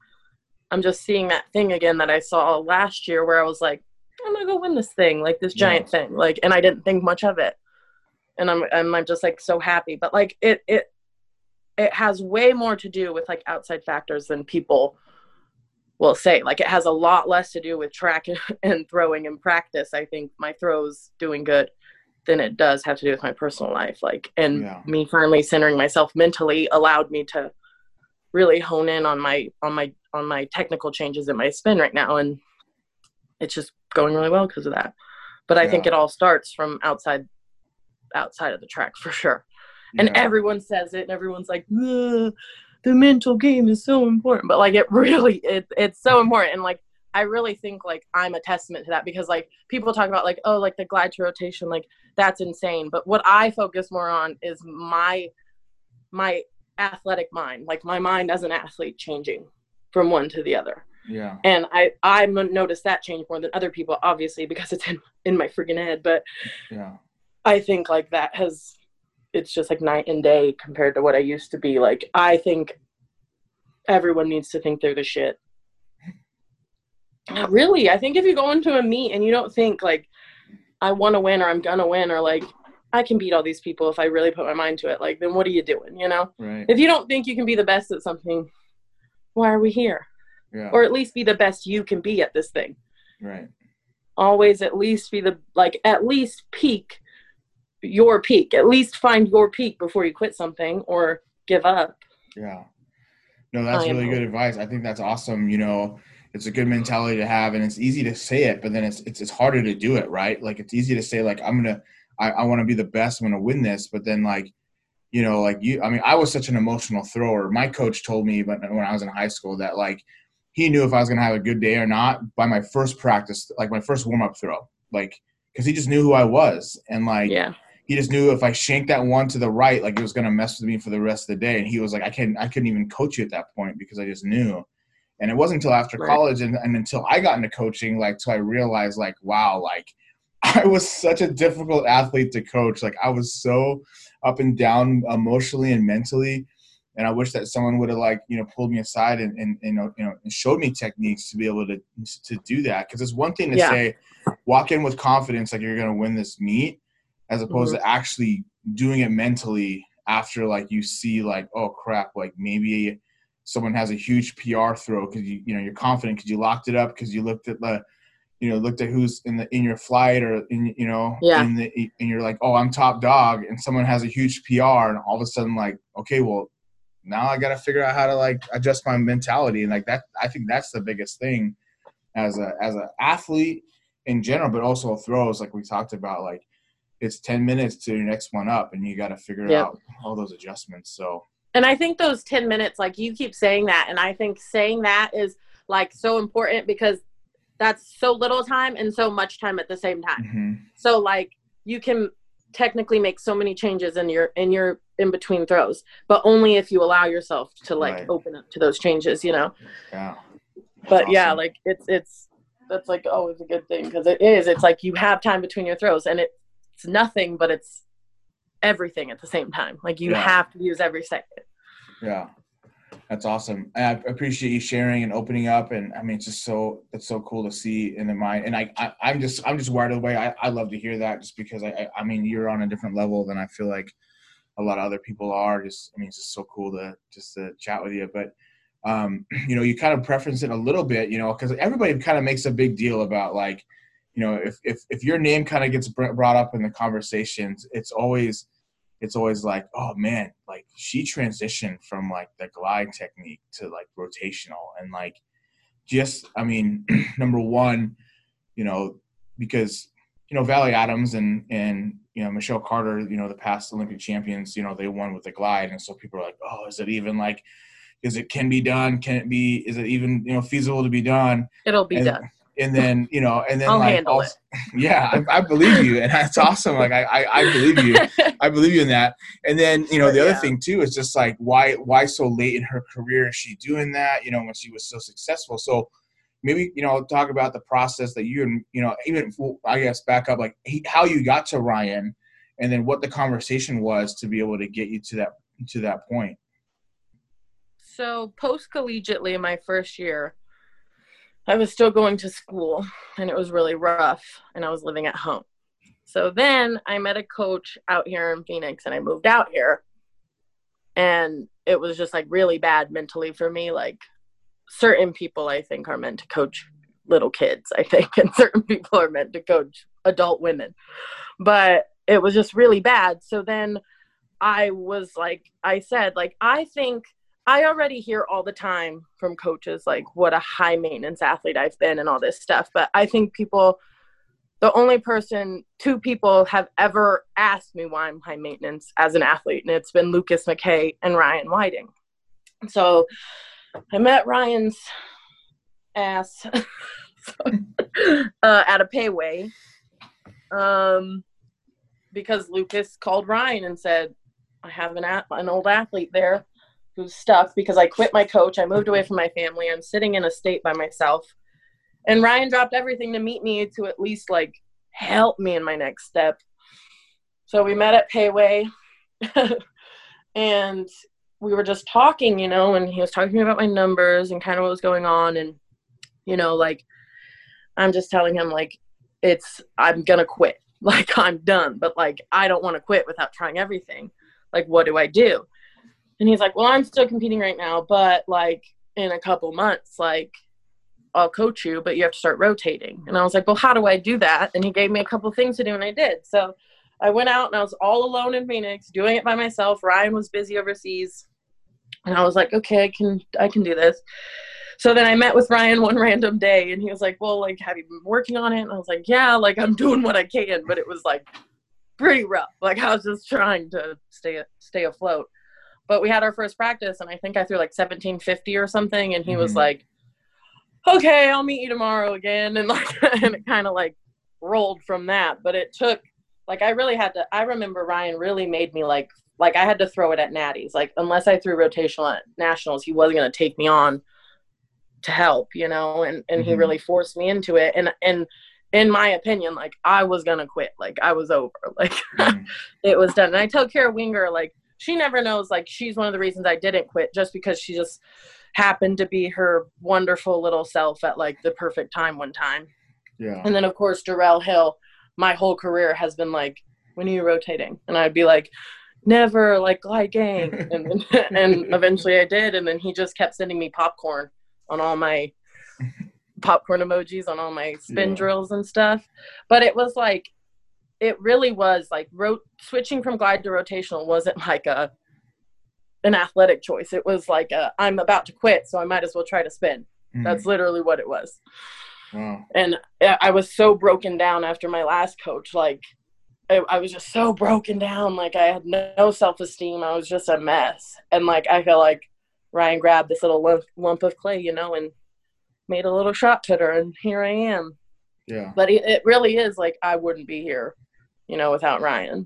Speaker 3: I'm just seeing that thing again that I saw last year where I was like I'm going to go win this thing, like this
Speaker 2: Yeah.
Speaker 3: giant thing. Like and I didn't think much of it. And I'm I'm I'm just like so happy. But like it it it has way more to do with like outside factors than people will say. Like it has a lot less to do with track (laughs) and throwing and practice. I think my throws doing good than it does have to do with my personal life. Like and
Speaker 2: Yeah.
Speaker 3: me finally centering myself mentally allowed me to really hone in on my on my on my technical changes in my spin right now and it's just going really well because of that. But I think it all starts from outside outside of the track for sure and
Speaker 2: Yeah.
Speaker 3: everyone says it and everyone's like the mental game is so important. But like it (laughs) really it, it's so important and like I really think like I'm a testament to that because like people talk about like oh like the glide to rotation like that's insane. But what I focus more on is my my athletic mind like my mind as an athlete changing from one to the other.
Speaker 2: Yeah.
Speaker 3: And I I noticed that change more than other people obviously because it's in in my freaking head but
Speaker 2: yeah.
Speaker 3: I think like that has it's just like night and day compared to what I used to be. Like I think everyone needs to think they're the shit. Really. I think if you go into a meet and you don't think like i want to win or i'm gonna win or like i can beat all these people if i really put my mind to it like then what are you doing you know?
Speaker 2: Right.
Speaker 3: If you don't think you can be the best at something why are we here?
Speaker 2: Yeah.
Speaker 3: Or at least be the best you can be at this thing.
Speaker 2: Right.
Speaker 3: Always at least be the like at least peak your peak. At least find your peak before you quit something or give up.
Speaker 2: Yeah. No that's really good advice. I think that's awesome you know. It's a good mentality to have and it's easy to say it but then it's it's, it's harder to do it right? Like it's easy to say like i'm gonna i, I want to be the best i'm gonna win this but then like you know like you i mean i was such an emotional thrower. My coach told me but when i was in high school that like he knew if i was gonna have a good day or not by my first practice like my first warm-up throw like because he just knew who i was and like
Speaker 3: yeah
Speaker 2: he just knew if I shanked that one to the right, like it was gonna mess with me for the rest of the day. And he was like, I can't, I couldn't even coach you at that point because I just knew. And it wasn't until after
Speaker 3: Right.
Speaker 2: college and, and until I got into coaching, like till I realized like, wow, like (laughs) I was such a difficult athlete to coach. Like I was so up and down emotionally and mentally. And I wish that someone would have like, you know, pulled me aside and, and, you know, you know, and showed me techniques to be able to to do that. Cause it's one thing to
Speaker 3: Yeah.
Speaker 2: say, walk in with confidence like you're gonna win this meet as opposed
Speaker 3: Mm-hmm.
Speaker 2: to actually doing it mentally after like you see like oh crap like maybe someone has a huge PR throw because you you know you're confident because you locked it up because you looked at the you know looked at who's in the in your flight or in you know
Speaker 3: Yeah.
Speaker 2: in the and you're like oh I'm top dog and someone has a huge PR and all of a sudden like okay well now I got to figure out how to like adjust my mentality and like that I think that's the biggest thing as a as an athlete in general but also throws like we talked about like it's 10 minutes to your next one up and you got to figure
Speaker 3: Yep.
Speaker 2: out all those adjustments so
Speaker 3: And I think those 10 minutes, like you keep saying that, and I think saying that is like so important because that's so little time and so much time at the same time.
Speaker 2: mhm.
Speaker 3: So like you can technically make so many changes in your in your in between throws, but only if you allow yourself to like
Speaker 2: Right.
Speaker 3: open up to those changes, you know.
Speaker 2: yeah
Speaker 3: But yeah, like it's it's that's like always a good thing because it is. It's like you have time between your throws, and it's nothing, but it's everything at the same time. Like you
Speaker 2: Yeah.
Speaker 3: have to use every second.
Speaker 2: Yeah, that's awesome. And I appreciate you sharing and opening up. And I mean, it's just so it's so cool to see in the mind. And I, I I'm just I'm just wired away. I, I love to hear that just because I, I I mean you're on a different level than I feel like a lot of other people are. Just I mean it's just so cool to just to chat with you. But um, (clears throat) you know, you kind of preference it a little bit, you know, because everybody kind of makes a big deal about like, you know, if if if your name kind of gets brought up in the conversations, it's always it's always like, oh man, like she transitioned from like the glide technique to like rotational and like just I mean, (clears throat) number one, you know, because you know Valerie Adams and and you know Michelle Carter, you know the past Olympic champions, you know they won with the glide, and so people are like, oh, is it even like, is it can be done? Can it be? Is it even you know feasible to be done?
Speaker 3: It'll be
Speaker 2: And-
Speaker 3: done.
Speaker 2: And then you know, and then
Speaker 3: I'll
Speaker 2: like,
Speaker 3: handle
Speaker 2: also- (laughs) yeah, I, I believe you, and that's awesome. Like I, I, I believe you. (laughs) I believe you in that. And then you know the other
Speaker 3: yeah.
Speaker 2: thing too is just like why why so late in her career is she doing that? You know when she was so successful. So maybe you know talk about the process that you and you know even I guess back up like he, how you got to Ryan, and then what the conversation was to be able to get you to that to that point.
Speaker 3: So post collegiately, my first year, I was still going to school, and it was really rough, and I was living at home. So then I met a coach out here in Phoenix, and I moved out here, and it was just like really bad mentally for me. Like certain people, I think, are meant to coach little kids, I think, (laughs) and certain people are meant to coach adult women, but it was just really bad. So then I was like, I said, like, I think I already hear all the time from coaches like what a high maintenance athlete I've been and all this stuff. But I think people, the only person, two people have ever asked me why I'm high maintenance as an athlete, and it's been Lucas McKay and Ryan Whiting. So I met Ryan's ass (laughs) uh, at a payway. Um, because Lucas called Ryan and said, I have an, an old athlete there who's stuck because I quit my coach. I moved away from my family. I'm sitting in a state by myself. And Ryan dropped everything to meet me to at least like help me in my next step. So we met at Payway (laughs) and we were just talking, you know, and he was talking to me about my numbers and kind of what was going on. And, you know, like, I'm just telling him, like, it's, I'm going to quit. (laughs) Like, I'm done. But, like, I don't want to quit without trying everything. Like, what do I do? And he's like, well, I'm still competing right now, but, like, in a couple months, like, I'll coach you, but you have to start rotating. And I was like, well, how do I do that? And he gave me a couple things to do, and I did. So I went out and I was all alone in Phoenix, doing it by myself. Ryan was busy overseas, and I was like, okay, I can I can do this. So then I met with Ryan one (laughs) random day, and he was like, well, like, have you been working on it? And I was like, yeah, like I'm doing what I can, but it was like pretty rough. Like I was just trying to stay stay afloat. But we had our first practice, and I think I threw like 1750 or something, and he was
Speaker 2: Mhm.
Speaker 3: like okay, I'll meet you tomorrow again. (laughs) And like, and it kind of like rolled from that. But it took, like, I really had to, I remember Ryan really made me like, like I had to throw it at Natty's. Like, unless I threw rotational at nationals, he wasn't going to take me on to help, you know, and, and he
Speaker 2: Mhm.
Speaker 3: really forced me into it. And, and in my opinion, like I was going to quit, like I was over, (laughs) like
Speaker 2: Mhm.
Speaker 3: it was done. And I tell Kara Winger, like, she never knows, like, she's one of the reasons I didn't quit just because she just happened to be her wonderful little self at like the perfect time one time.
Speaker 2: yeah.
Speaker 3: And then, of course, Darrell Hill, my whole career has been like, when are you rotating? And I'd be like, never, like, glide gang. (laughs) and, (laughs) and eventually I did. And then he just kept sending me popcorn on all my (laughs) popcorn emojis on all my spin
Speaker 2: Yeah.
Speaker 3: drills and stuff. But it was like, it really was like ro- switching from glide to rotational wasn't like a an athletic choice. It was like a, I'm about to quit, so I might as well try to spin.
Speaker 2: Mhm.
Speaker 3: That's literally what it was.
Speaker 2: wow.
Speaker 3: And I was so broken down after my last coach. Like, I, I was just so broken down. Like, I had no self esteem. I was just a mess. And like, I feel like Ryan grabbed this little lump, lump of clay, you know, and made a little shot putter, and here I am.
Speaker 2: Yeah.
Speaker 3: But it, it really is like I wouldn't be here, you know, without Ryan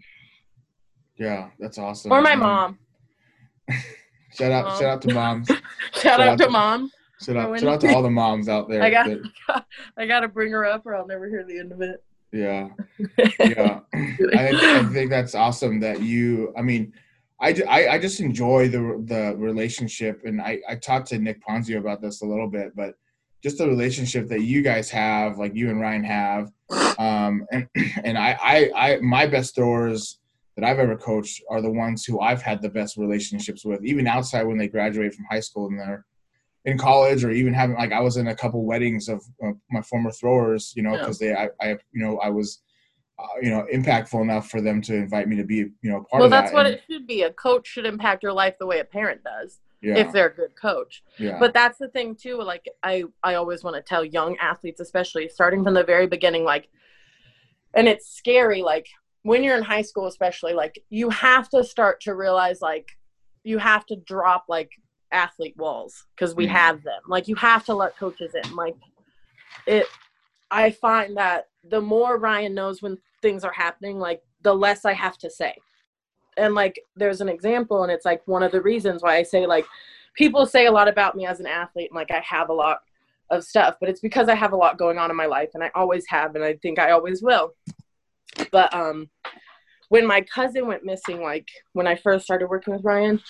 Speaker 2: Yeah. That's awesome.
Speaker 3: or my
Speaker 2: Um,
Speaker 3: mom. (laughs)
Speaker 2: Shout out!
Speaker 3: Mom.
Speaker 2: Shout out to moms. (laughs)
Speaker 3: Shout
Speaker 2: out
Speaker 3: out to
Speaker 2: to-
Speaker 3: mom.
Speaker 2: Shout out! Shout out to all the moms out there.
Speaker 3: I got,
Speaker 2: that- (laughs)
Speaker 3: I got to bring her up, or I'll never hear the end of it.
Speaker 2: yeah. yeah I, think, I think that's awesome that you i mean I, I, I just enjoy the the relationship and I, I talked to nick ponzio about this a little bit but just the relationship that you guys have like you and ryan have um, and (clears throat) and I, I i my best throwers that i've ever coached are the ones who i've had the best relationships with even outside when they graduate from high school and they're in college or even having like I was in a couple weddings of my former throwers, you know,
Speaker 3: Yeah.
Speaker 2: because they I, I you know I was uh, you know impactful enough for them to invite me to be you know part
Speaker 3: well,
Speaker 2: of that.
Speaker 3: that's what
Speaker 2: and-
Speaker 3: it should be. A coach should impact your life the way a parent does,
Speaker 2: yeah,
Speaker 3: if they're a good coach.
Speaker 2: yeah,
Speaker 3: But that's the thing too. Like I, I always want to tell young athletes, especially starting from the very beginning, like, and it's scary. Like when you're in high school, especially, like you have to start to realize, like, you have to drop like athlete walls because we
Speaker 2: Mhm.
Speaker 3: have them. Like you have to let coaches in. Like it. I find that the more Ryan knows when things are happening, like the less I have to say. And like there's an example, and it's like one of the reasons why I say like people say a lot about me as an athlete, and like I have a lot of stuff, but it's because I have a lot going on in my life, and I always have, and I think I always will. But um, when my cousin went missing, like when I first started working with Ryan,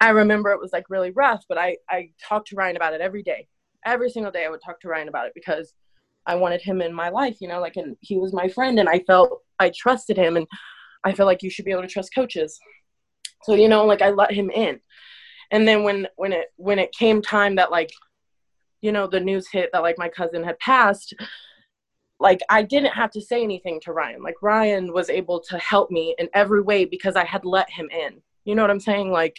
Speaker 3: I remember it was like really rough, but I I talked to Ryan about it every day, every single day. I would talk to Ryan about it because I wanted him in my life, you know, like, and he was my friend, and I felt I trusted him, and I feel like you should be able to trust coaches. So you know, like I let him in, and then when when it when it came time that like, you know, the news hit that like my cousin had passed, like I didn't have to say anything to Ryan. Like Ryan was able to help me in every way because I had let him in. You know what I'm saying? Like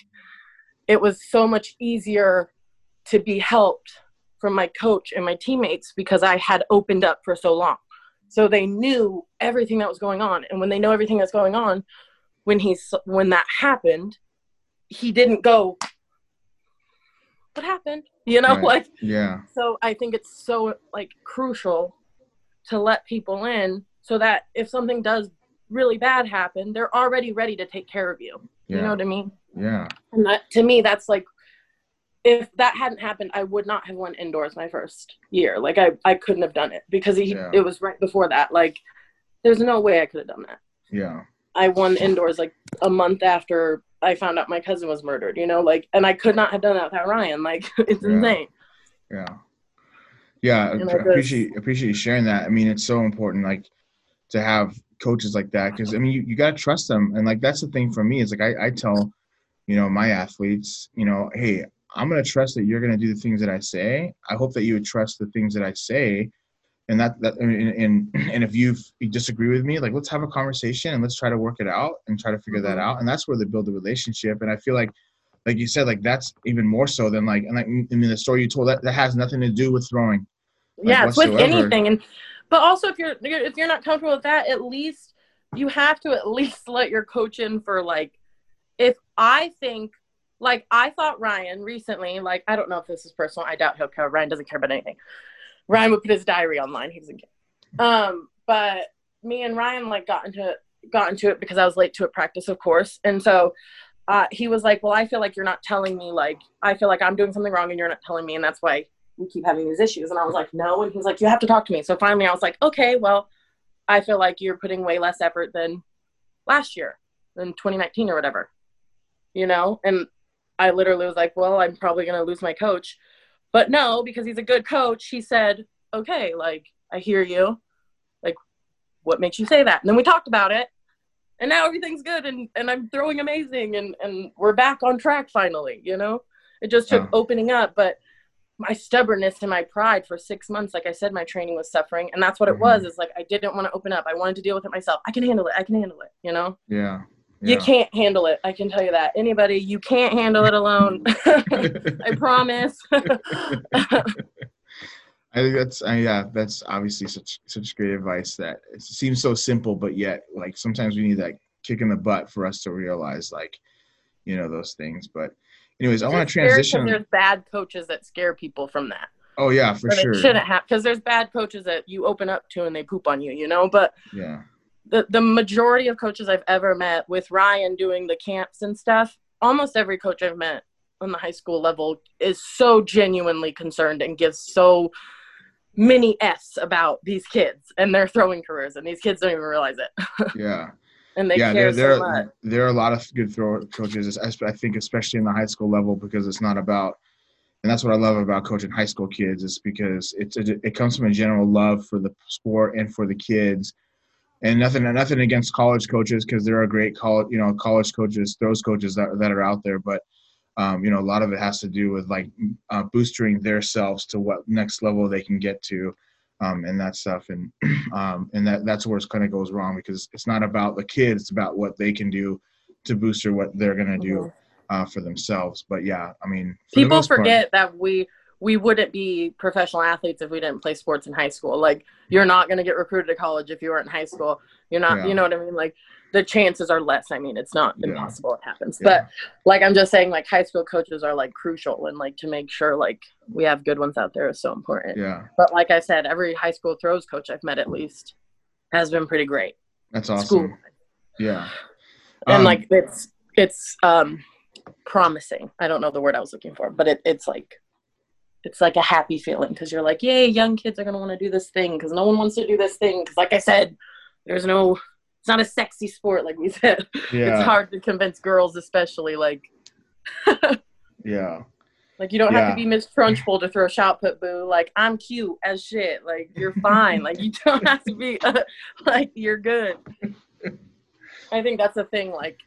Speaker 3: it was so much easier to be helped from my coach and my teammates because I had opened up for so long. So they knew everything that was going on. And when they know everything that's going on, when he's when that happened, he didn't go, What happened? You know,
Speaker 2: Right.
Speaker 3: like
Speaker 2: Yeah.
Speaker 3: so I think it's so like crucial to let people in so that if something does really bad happen, they're already ready to take care of you.
Speaker 2: Yeah.
Speaker 3: You know what I mean?
Speaker 2: Yeah.
Speaker 3: And that to me, that's like, if that hadn't happened, I would not have won indoors my first year. Like I, I couldn't have done it because he,
Speaker 2: Yeah.
Speaker 3: it was right before that. Like, there's no way I could have done that.
Speaker 2: Yeah.
Speaker 3: I won indoors like a month after I found out my cousin was murdered. You know, like, and I could not have done that without Ryan. Like, (laughs) it's
Speaker 2: Yeah.
Speaker 3: insane.
Speaker 2: Yeah. Yeah.
Speaker 3: And
Speaker 2: appreciate appreciate you sharing that. I mean, it's so important, like, to have coaches like that because I mean, you, you gotta trust them, and like that's the thing for me is like I, I tell, you know, my athletes, you know, hey, I'm gonna trust that you're gonna do the things that I say. I hope that you would trust the things that I say, and that that and and, (clears throat) and if you've, you disagree with me, like let's have a conversation and let's try to work it out and try to figure that
Speaker 3: Mhm.
Speaker 2: out, and that's where they build a relationship. And I feel like like you said, like that's even more so than like, and like, I mean, the story you told that that has nothing to do with throwing. Like,
Speaker 3: yeah, it's with anything, and but also if you're if you're not comfortable with that, at least you have to at (laughs) least let your coach in for like if I think like I thought Ryan recently, like I don't know if this is personal, I doubt he'll care. Ryan doesn't care about anything. Ryan would put his diary online. He doesn't care. Um, but me and Ryan like got into got into it because I was late to a practice, of course, and so. Uh, he was like, "Well, I feel like you're not telling me. Like, I feel like I'm doing something wrong, and you're not telling me, and that's why we keep having these issues. And I was like, no. And he was like, you have to talk to me. So finally I was like, okay, well, I feel like you're putting way less effort than last year, than 2019 or whatever, you know? And I literally was like, well, I'm probably going to lose my coach. But no, because he's a good coach, he said, okay, like, I hear you. Like, what makes you say that? And then we talked about it. And now everything's good and, and I'm throwing amazing and, and we're back on track finally, you know? It just took
Speaker 2: Yeah.
Speaker 3: opening up, but my stubbornness and my pride for six months, like I said, my training was suffering. And that's what it mm-hmm. was, is like I didn't want to open up. I wanted to deal with it myself. I can handle it. I can handle it, you know?
Speaker 2: Yeah.
Speaker 3: You can't handle it. I can tell you that. Anybody, you can't handle it alone. (laughs) I promise. (laughs)
Speaker 2: I think that's uh, yeah, that's obviously such such great advice that it seems so simple, but yet like sometimes we need that kick in the butt for us to realize like, you know, those things. But anyways, I want to transition.
Speaker 3: There's bad coaches that scare people from that.
Speaker 2: Oh yeah, for
Speaker 3: But
Speaker 2: sure.
Speaker 3: it shouldn't happen because there's bad coaches that you open up to and they poop on you, you know. But
Speaker 2: Yeah.
Speaker 3: The the majority of coaches I've ever met with Ryan doing the camps and stuff, almost every coach I've met on the high school level is so genuinely concerned and gives so many F's about these kids and their throwing careers, and these kids don't even realize it, (laughs)
Speaker 2: Yeah.
Speaker 3: and they
Speaker 2: yeah,
Speaker 3: care
Speaker 2: there,
Speaker 3: so much.
Speaker 2: there, there are a lot of good throw coaches. I think, especially in the high school level, because it's not about, and that's what I love about coaching high school kids is because it's it, it comes from a general love for the sport and for the kids, and nothing nothing against college coaches because there are great college you know college coaches, those coaches that that are out there, but. Um, you know, a lot of it has to do with like uh, boosting their selves to what next level they can get to, um, and that stuff. And (clears throat) um, and that that's where it kind of goes wrong because it's not about the kids; it's about what they can do to booster what they're gonna do uh, for themselves. But yeah, I mean, for
Speaker 3: people
Speaker 2: most part-
Speaker 3: forget that we we wouldn't be professional athletes if we didn't play sports in high school. Like you're not going to get recruited to college if you weren't in high school. You're not
Speaker 2: Yeah.
Speaker 3: you know what i mean? Like the chances are less. I mean it's not
Speaker 2: Yeah.
Speaker 3: impossible it happens.
Speaker 2: Yeah.
Speaker 3: but like i'm just saying like high school coaches are like crucial and like to make sure like we have good ones out there is so important.
Speaker 2: Yeah,
Speaker 3: but like i said every high school throws coach i've met at least has been pretty great.
Speaker 2: That's awesome.
Speaker 3: school
Speaker 2: Yeah,
Speaker 3: and
Speaker 2: Um,
Speaker 3: like it's it's um promising. I don't know the word i was looking for but it, it's like it's like a happy feeling because you're like yay young kids are going to want to do this thing because no one wants to do this thing because like i said there's no it's not a sexy sport like we (laughs) said.
Speaker 2: Yeah,
Speaker 3: it's hard to convince girls especially like (laughs)
Speaker 2: yeah,
Speaker 3: like you don't have to be miss trunchbull to throw a shot put boo. Like i'm cute as shit. Like you're fine. Like you don't have to be (laughs) like you're good. I think that's the thing like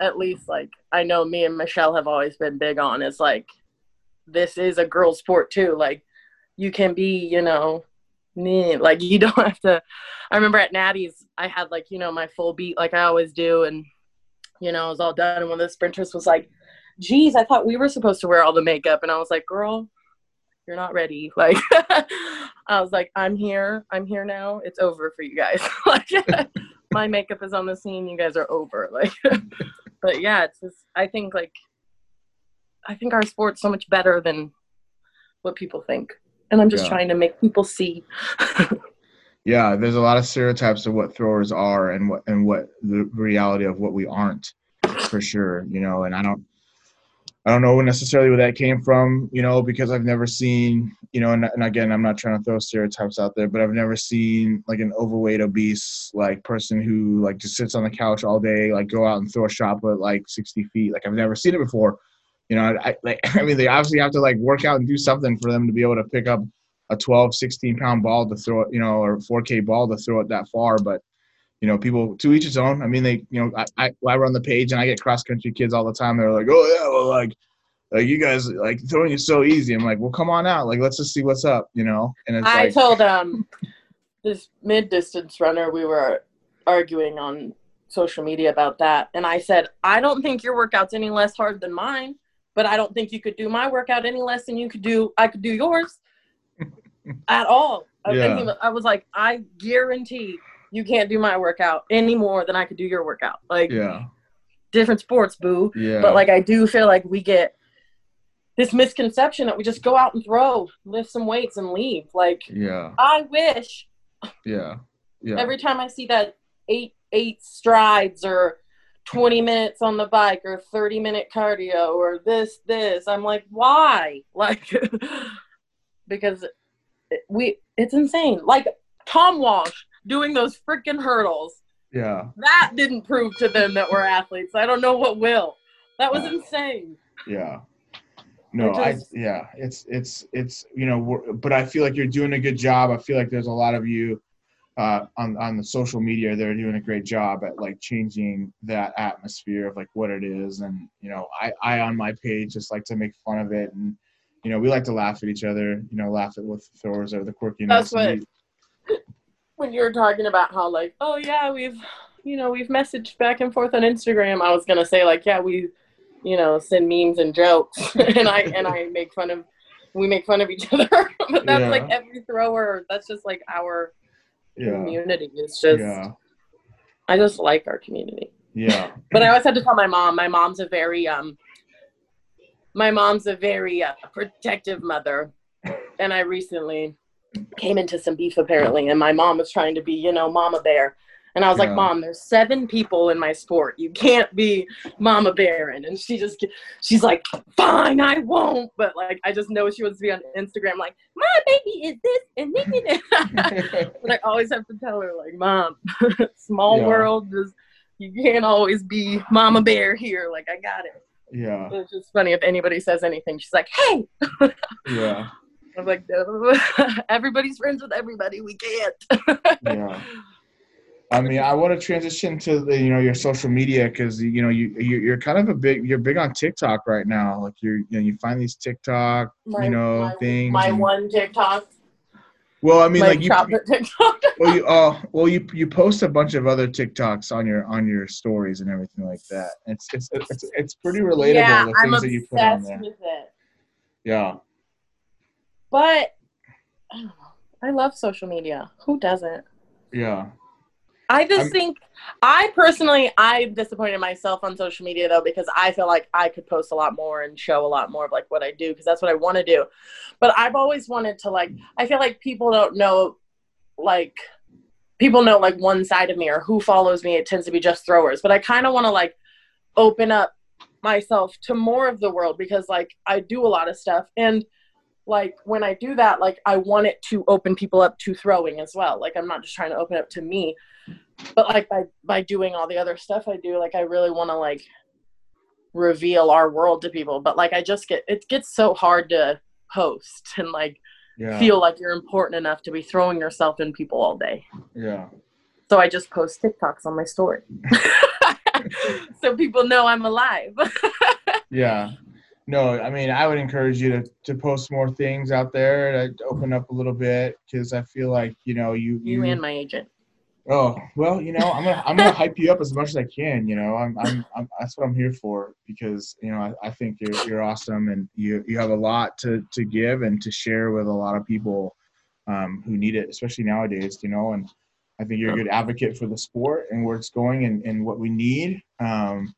Speaker 3: at least like i know me and michelle have always been big on is like this is a girl sport too. Like you can be you know (laughs) like you don't (laughs) have to i remember at natty's i had like you know my full beat like i always do. And you know it was all done. And one of the sprinters was like geez i thought we were supposed to wear all the makeup. And i was like girl you're not ready. (laughs) Like i was like i'm here. I'm here now. It's over for you guys. Like my makeup is on the scene. You guys are over. Like but yeah it's just i think like i think our sport's so much better than what people think. And I'm just
Speaker 2: Yeah.
Speaker 3: trying to make people see. (laughs)
Speaker 2: yeah there's a lot of stereotypes of what throwers are and what and what the reality of what we aren't for sure you know and i don't i don't know necessarily where that came from you know because i've never seen you know and, and again i'm not trying to throw stereotypes out there but i've never seen like an overweight obese like person who like just sits on the couch all day like go out and throw a shot put like 60 feet like i've never seen it before you know i like (laughs) i mean they obviously have to like work out and do something for them to be able to pick up a 12 16 pound ball to throw it you know or 4k ball to throw it that far but you know people to each his own. I mean they you know i i, I run the page and i get cross country kids all the time. They're like oh yeah well like like you guys like throwing is so easy. I'm like well come on out. Like let's just see what's up you know? And it's
Speaker 3: I
Speaker 2: like
Speaker 3: told um this mid distance runner we were arguing on social media about that, and I said I don't think your workout's any less hard than mine, but I don't think you could do my workout any less than you could do I could do yours (laughs) at all. He
Speaker 2: Yeah.
Speaker 3: was- I was like, I guarantee you can't do my workout any more than I could do your workout. Like
Speaker 2: yeah
Speaker 3: different sports, boo.
Speaker 2: yeah
Speaker 3: But like I do feel like we get this misconception that we just go out and throw, lift some weights and leave. Like
Speaker 2: yeah
Speaker 3: I wish
Speaker 2: yeah yeah
Speaker 3: every time I see that eight eight strides or 20 minutes on the bike or 30 minute cardio or this this. I'm like why? (laughs) Like because we it's insane. Like Tom Walsh doing those freaking hurdles.
Speaker 2: Yeah.
Speaker 3: That didn't prove to them that we're athletes. I don't know what will. That was insane.
Speaker 2: Yeah. No,
Speaker 3: It
Speaker 2: I yeah, it's it's it's you know, we're, but I feel like you're doing a good job. I feel like there's a lot of you uh, on on the social media they're doing a great job at like changing that atmosphere of like what it is. And you know, I I on my page just like to make fun of it, and you know, we like to laugh at each other. You know, laugh at with throwers or the quirkiness.
Speaker 3: That's what-
Speaker 2: we-
Speaker 3: when you were talking about how like oh yeah we've you know we've messaged back and forth on instagram i was gonna say like yeah we you know send memes and jokes (laughs) and i and i make fun of we make fun of each other (laughs) but that's
Speaker 2: Yeah.
Speaker 3: like every thrower that's just like our
Speaker 2: yeah,
Speaker 3: community it's just
Speaker 2: yeah,
Speaker 3: i just like our community.
Speaker 2: Yeah, (laughs)
Speaker 3: but i always had to tell my mom my mom's a very um my mom's a very uh, protective mother. And i recently came into some beef apparently and my mom was trying to be you know mama bear and i was
Speaker 2: Yeah.
Speaker 3: like mom there's seven people in my sport. You can't be mama baron and she just she's like fine i won't. But like i just know she wants to be on instagram like my baby is this and this (laughs) but i always have to tell her like mom (laughs) small
Speaker 2: Yeah.
Speaker 3: world just you can't always be mama bear here. Like i got it.
Speaker 2: Yeah,
Speaker 3: it's just funny if anybody says anything. She's like hey.
Speaker 2: Yeah, (laughs)
Speaker 3: i'm like no. everybody's friends with everybody. We can't.
Speaker 2: Yeah. I mean, I want to transition to the, you know your social media because you know you you- you're kind of a big you're big on TikTok right now. Like you're you know you find these TikTok you know
Speaker 3: my,
Speaker 2: things.
Speaker 3: my
Speaker 2: and-
Speaker 3: one tiktok
Speaker 2: well, I mean,
Speaker 3: my
Speaker 2: like you
Speaker 3: chocolate tiktok (laughs)
Speaker 2: well you oh well you you post a bunch of other TikToks on your on your stories and everything like that. It's it's it's, it's pretty relatable
Speaker 3: yeah
Speaker 2: the
Speaker 3: i'm
Speaker 2: things that you put on
Speaker 3: obsessed
Speaker 2: there.
Speaker 3: with it
Speaker 2: Yeah,
Speaker 3: but I don't know. I love social media. Who doesn't?
Speaker 2: yeah,
Speaker 3: I just
Speaker 2: I'm-
Speaker 3: think I personally I'm disappointed myself on social media though because I feel like I could post a lot more and show a lot more of like what I do because that's what I want to do. But I've always wanted to like I feel like people don't know like people know like one side of me or who follows me. It tends to be just throwers. But I kind of want to like open up myself to more of the world because like I do a lot of stuff. And like when I do that like I want it to open people up to throwing as well. Like I'm not just trying to open up to me but like by by doing all the other stuff I do, like I really want to like reveal our world to people. But like I just get it gets so hard to post (laughs) and like
Speaker 2: yeah,
Speaker 3: feel like you're important enough to be throwing yourself in people all day.
Speaker 2: yeah,
Speaker 3: So I just post TikToks on my story. (laughs) so people know I'm alive. (laughs)
Speaker 2: yeah. No, I mean, I would encourage you to, to post more things out there to open up a little bit because I feel like you know you
Speaker 3: you and my agent.
Speaker 2: Oh well, you know, I'm gonna I'm gonna hype you up as much as I can. You know, I'm I'm, I'm that's what I'm here for because you know I, I think you're you're awesome and you you have a lot to to give and to share with a lot of people um, who need it, especially nowadays. You know, and I think you're a good advocate for the sport and where it's going and, and what we need. Um,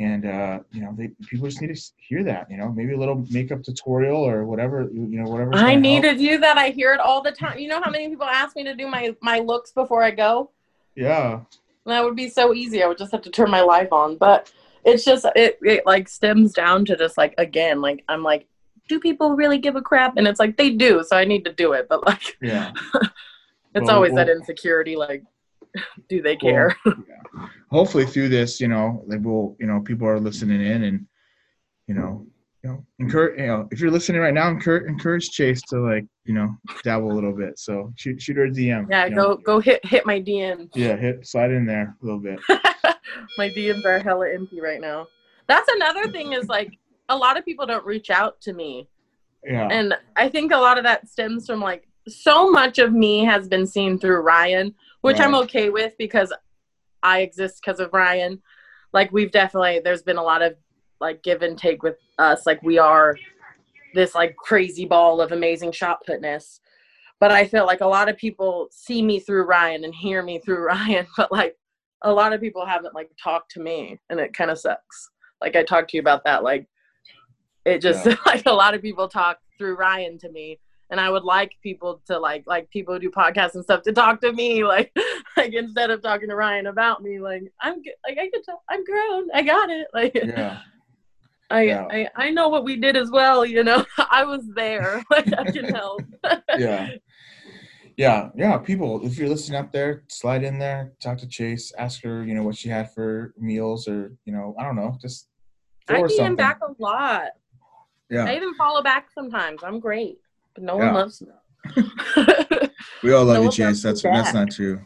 Speaker 2: and uh, you know, they people just need to hear that. You know, maybe a little makeup tutorial or whatever. You know, whatever.
Speaker 3: I need help. to do that. I hear it all the time. You know how many people ask me to do my my looks before I go?
Speaker 2: Yeah.
Speaker 3: That would be so easy. I would just have to turn my life on, but it's just it, it like stems down to just like again like i'm like do people really give a crap and it's like they do so i need to do it but like
Speaker 2: yeah (laughs)
Speaker 3: it's well, always well, that insecurity like (laughs) do they care
Speaker 2: well, (laughs) yeah. hopefully through this you know like we'll you know people are listening in and you know you know encourage you know if you're listening right now encourage encourage chase to like you know dabble a little bit so shoot shoot her a dm
Speaker 3: yeah go know. go hit hit my dm
Speaker 2: yeah hit slide in there a little bit (laughs)
Speaker 3: my DMs are hella empty right now. That's another thing is like a lot of people don't reach out to me.
Speaker 2: Yeah.
Speaker 3: And I think a lot of that stems from like so much of me has been seen through Ryan, which right. I'm okay with because I exist because of Ryan. Like we've definitely there's been a lot of like give and take with us. Like we are this like crazy ball of amazing shot putness. But I feel like a lot of people see me through Ryan and hear me through (laughs) Ryan, but like a lot of people haven't like talked to me and it kind of sucks like i talked to you about that like it just yeah. (laughs) like a lot of people talk through ryan to me and i would like people to like like people who do podcasts and stuff to talk to me (laughs) like like instead of talking to ryan about me like i'm like i can tell i'm grown i got it (laughs) like
Speaker 2: yeah
Speaker 3: I, yeah. I I know what we did as well, you know. (laughs) I was there. Like I can help.
Speaker 2: yeah yeah, yeah. People, if you're listening up there, slide in there, talk to Chase, ask her, you know, what she had for meals, or you know, I don't know, just.
Speaker 3: I DM back a lot.
Speaker 2: Yeah.
Speaker 3: I even follow back sometimes. I'm great, but no yeah. one loves me. (laughs)
Speaker 2: we all love no you, Chase. That's that's not true.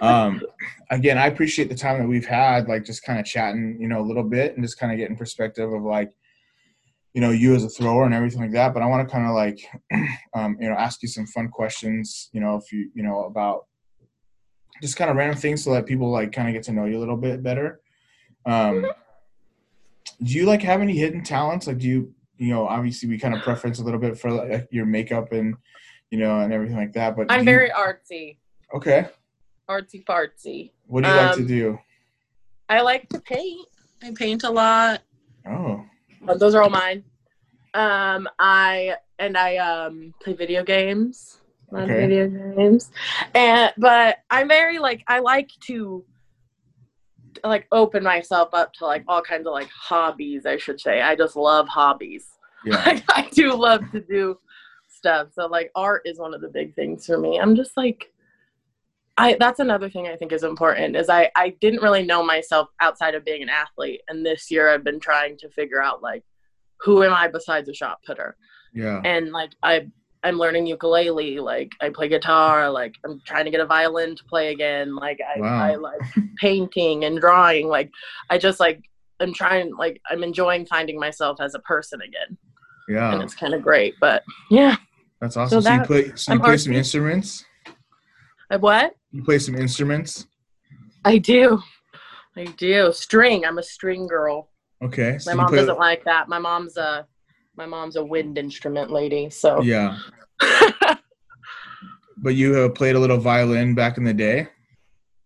Speaker 2: Um, (laughs) again, I appreciate the time that we've had, like just kind of chatting, you know, a little bit, and just kind of getting perspective of like you know you as a thrower and everything like that but i want to kind of like (clears throat) um, you know ask you some fun questions you know if you you know about just kind of random things so that people like kind of get to know you a little bit better um, mm-hmm. do you like have any hidden talents like do you you know obviously we kind of preference a little bit for like, your makeup and you know and everything like that but
Speaker 3: i'm
Speaker 2: you,
Speaker 3: very artsy.
Speaker 2: Okay.
Speaker 3: Artsy fartsy.
Speaker 2: What do you um, like to um, do?
Speaker 3: I like to paint. I paint a lot.
Speaker 2: Oh.
Speaker 3: But those are all mine. Um, I and I um play video games. Okay. video games, and but I'm very like I like to like open myself up to like all kinds of like hobbies. I should say. I just love hobbies.
Speaker 2: Yeah. (laughs) Like,
Speaker 3: I do love to do stuff. So like art is one of the big things for me. I'm just like I that's another thing I think is important is I I didn't really know myself outside of being an athlete and this year I've been trying to figure out like who am I besides a shot putter?
Speaker 2: Yeah.
Speaker 3: And like I I'm learning ukulele, like I play guitar, like I'm trying to get a violin to play again, like I wow. I like painting and drawing, like I just like I'm trying like I'm enjoying finding myself as a person again.
Speaker 2: Yeah.
Speaker 3: And it's kind of great, but yeah.
Speaker 2: That's awesome. So, so that, you play so you play some instruments?
Speaker 3: I what?
Speaker 2: You play some instruments?
Speaker 3: I do. I do. String. I'm a string girl.
Speaker 2: Okay.
Speaker 3: So my mom doesn't like that. My mom's a my mom's a wind instrument lady, so
Speaker 2: Yeah. (laughs) but you have played a little violin back in the day?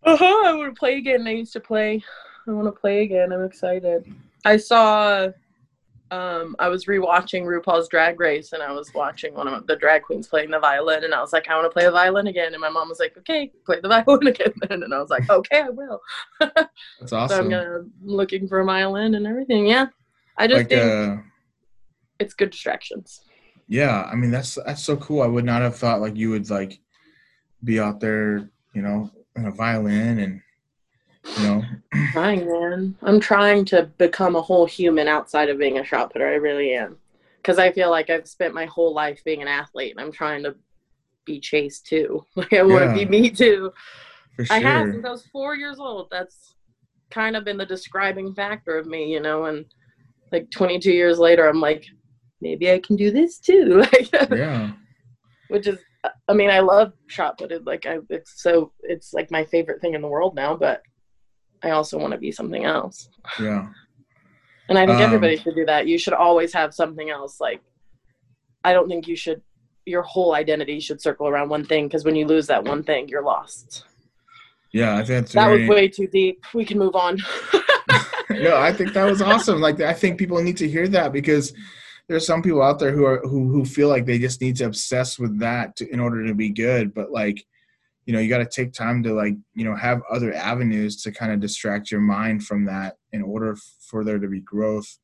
Speaker 3: Uh-huh. I want to play again. I used to play. I want to play again. I'm excited. I saw um, I was rewatching RuPaul's Drag Race, and I was watching one of the drag queens playing the violin, and I was like, I want to play the violin again. And my mom was like, Okay, play the (laughs) violin again. and I was like, Okay, I will. (laughs)
Speaker 2: That's awesome.
Speaker 3: so I'm gonna looking for a violin and everything. Yeah, I just like, think uh, it's good distractions.
Speaker 2: Yeah, I mean that's that's so cool. I would not have thought like you would like be out there, you know, in a violin and you know.
Speaker 3: Trying man. I'm trying to become a whole human outside of being a shot putter i really am. Because i feel like i've spent my whole life being an athlete and i'm trying to be Chase too. (laughs) Like i want to be me too.
Speaker 2: For sure.
Speaker 3: i have since i was four years old. That's kind of been the describing factor of me you know and like 22 years later i'm like maybe i can do this too (laughs)
Speaker 2: like yeah
Speaker 3: which is i mean i love shot putted like i it's so it's like my favorite thing in the world now but I also want to be something else.
Speaker 2: Yeah.
Speaker 3: And I think um, everybody should do that. You should always have something else. Like, I don't think you should, your whole identity should circle around one thing because when you lose that one thing, you're lost.
Speaker 2: Yeah, I think
Speaker 3: that very... was way too deep. We can move on. (laughs)
Speaker 2: no, I think that was awesome. Like I think people need to hear that because there's some people out there who are who who feel like they just need to obsess with that to, in order to be good, but like you know you got to take time to like you know have other avenues to kind of distract your mind from that in order for there to be growth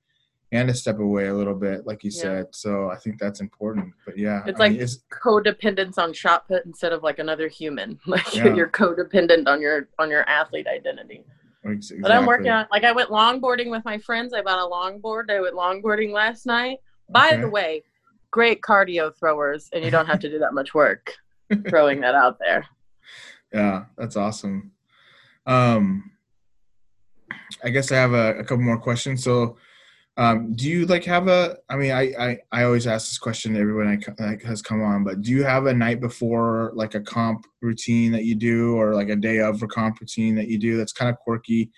Speaker 2: and to step away a little bit like you yeah. said so i think that's important but yeah
Speaker 3: it's I like mean, it's, codependence on shot put instead of like another human (laughs) like yeah. you're codependent on your on your athlete identity exactly. but i'm working on like i went longboarding with my friends i bought a longboard i went longboarding last night by okay. the way great cardio throwers and you don't have to do that much work (laughs) throwing that out there
Speaker 2: yeah, that's awesome. Um, I guess I have a, a couple more questions. So, um, do you like have a? I mean, I I, I always ask this question to everyone that has come on, but do you have a night before like a comp routine that you do, or like a day of a comp routine that you do that's kind of quirky?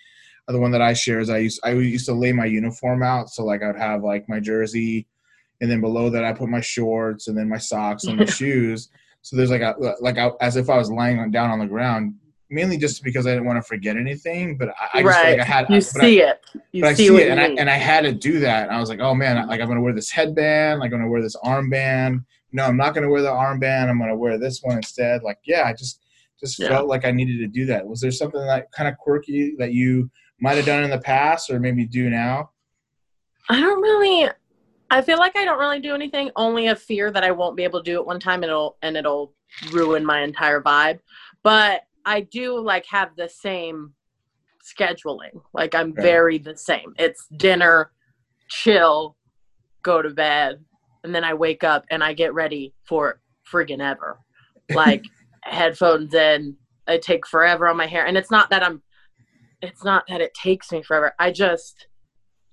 Speaker 2: The one that I share is I used I used to lay my uniform out, so like I'd have like my jersey, and then below that I put my shorts, and then my socks and my (laughs) shoes so there's like a like I, as if I was lying down on the ground, mainly just because I didn't want to forget anything. But I, I just
Speaker 3: right.
Speaker 2: like I had
Speaker 3: you see I, it, you
Speaker 2: but see, I see it, and I and I had to do that. I was like, oh man, like I'm gonna wear this headband, like I'm gonna wear this armband. No, I'm not gonna wear the armband. I'm gonna wear this one instead. Like yeah, I just just yeah. felt like I needed to do that. Was there something that kind of quirky that you might have done in the past or maybe do now?
Speaker 3: I don't really I feel like I don't really do anything. Only a fear that I won't be able to do it one time and it'll and it'll ruin my entire vibe. But I do like have the same scheduling. Like I'm very the same. It's dinner, chill, go to bed, and then I wake up and I get ready for friggin' ever. (laughs) Like headphones in. I take forever on my hair, and it's not that I'm. It's not that it takes me forever. I just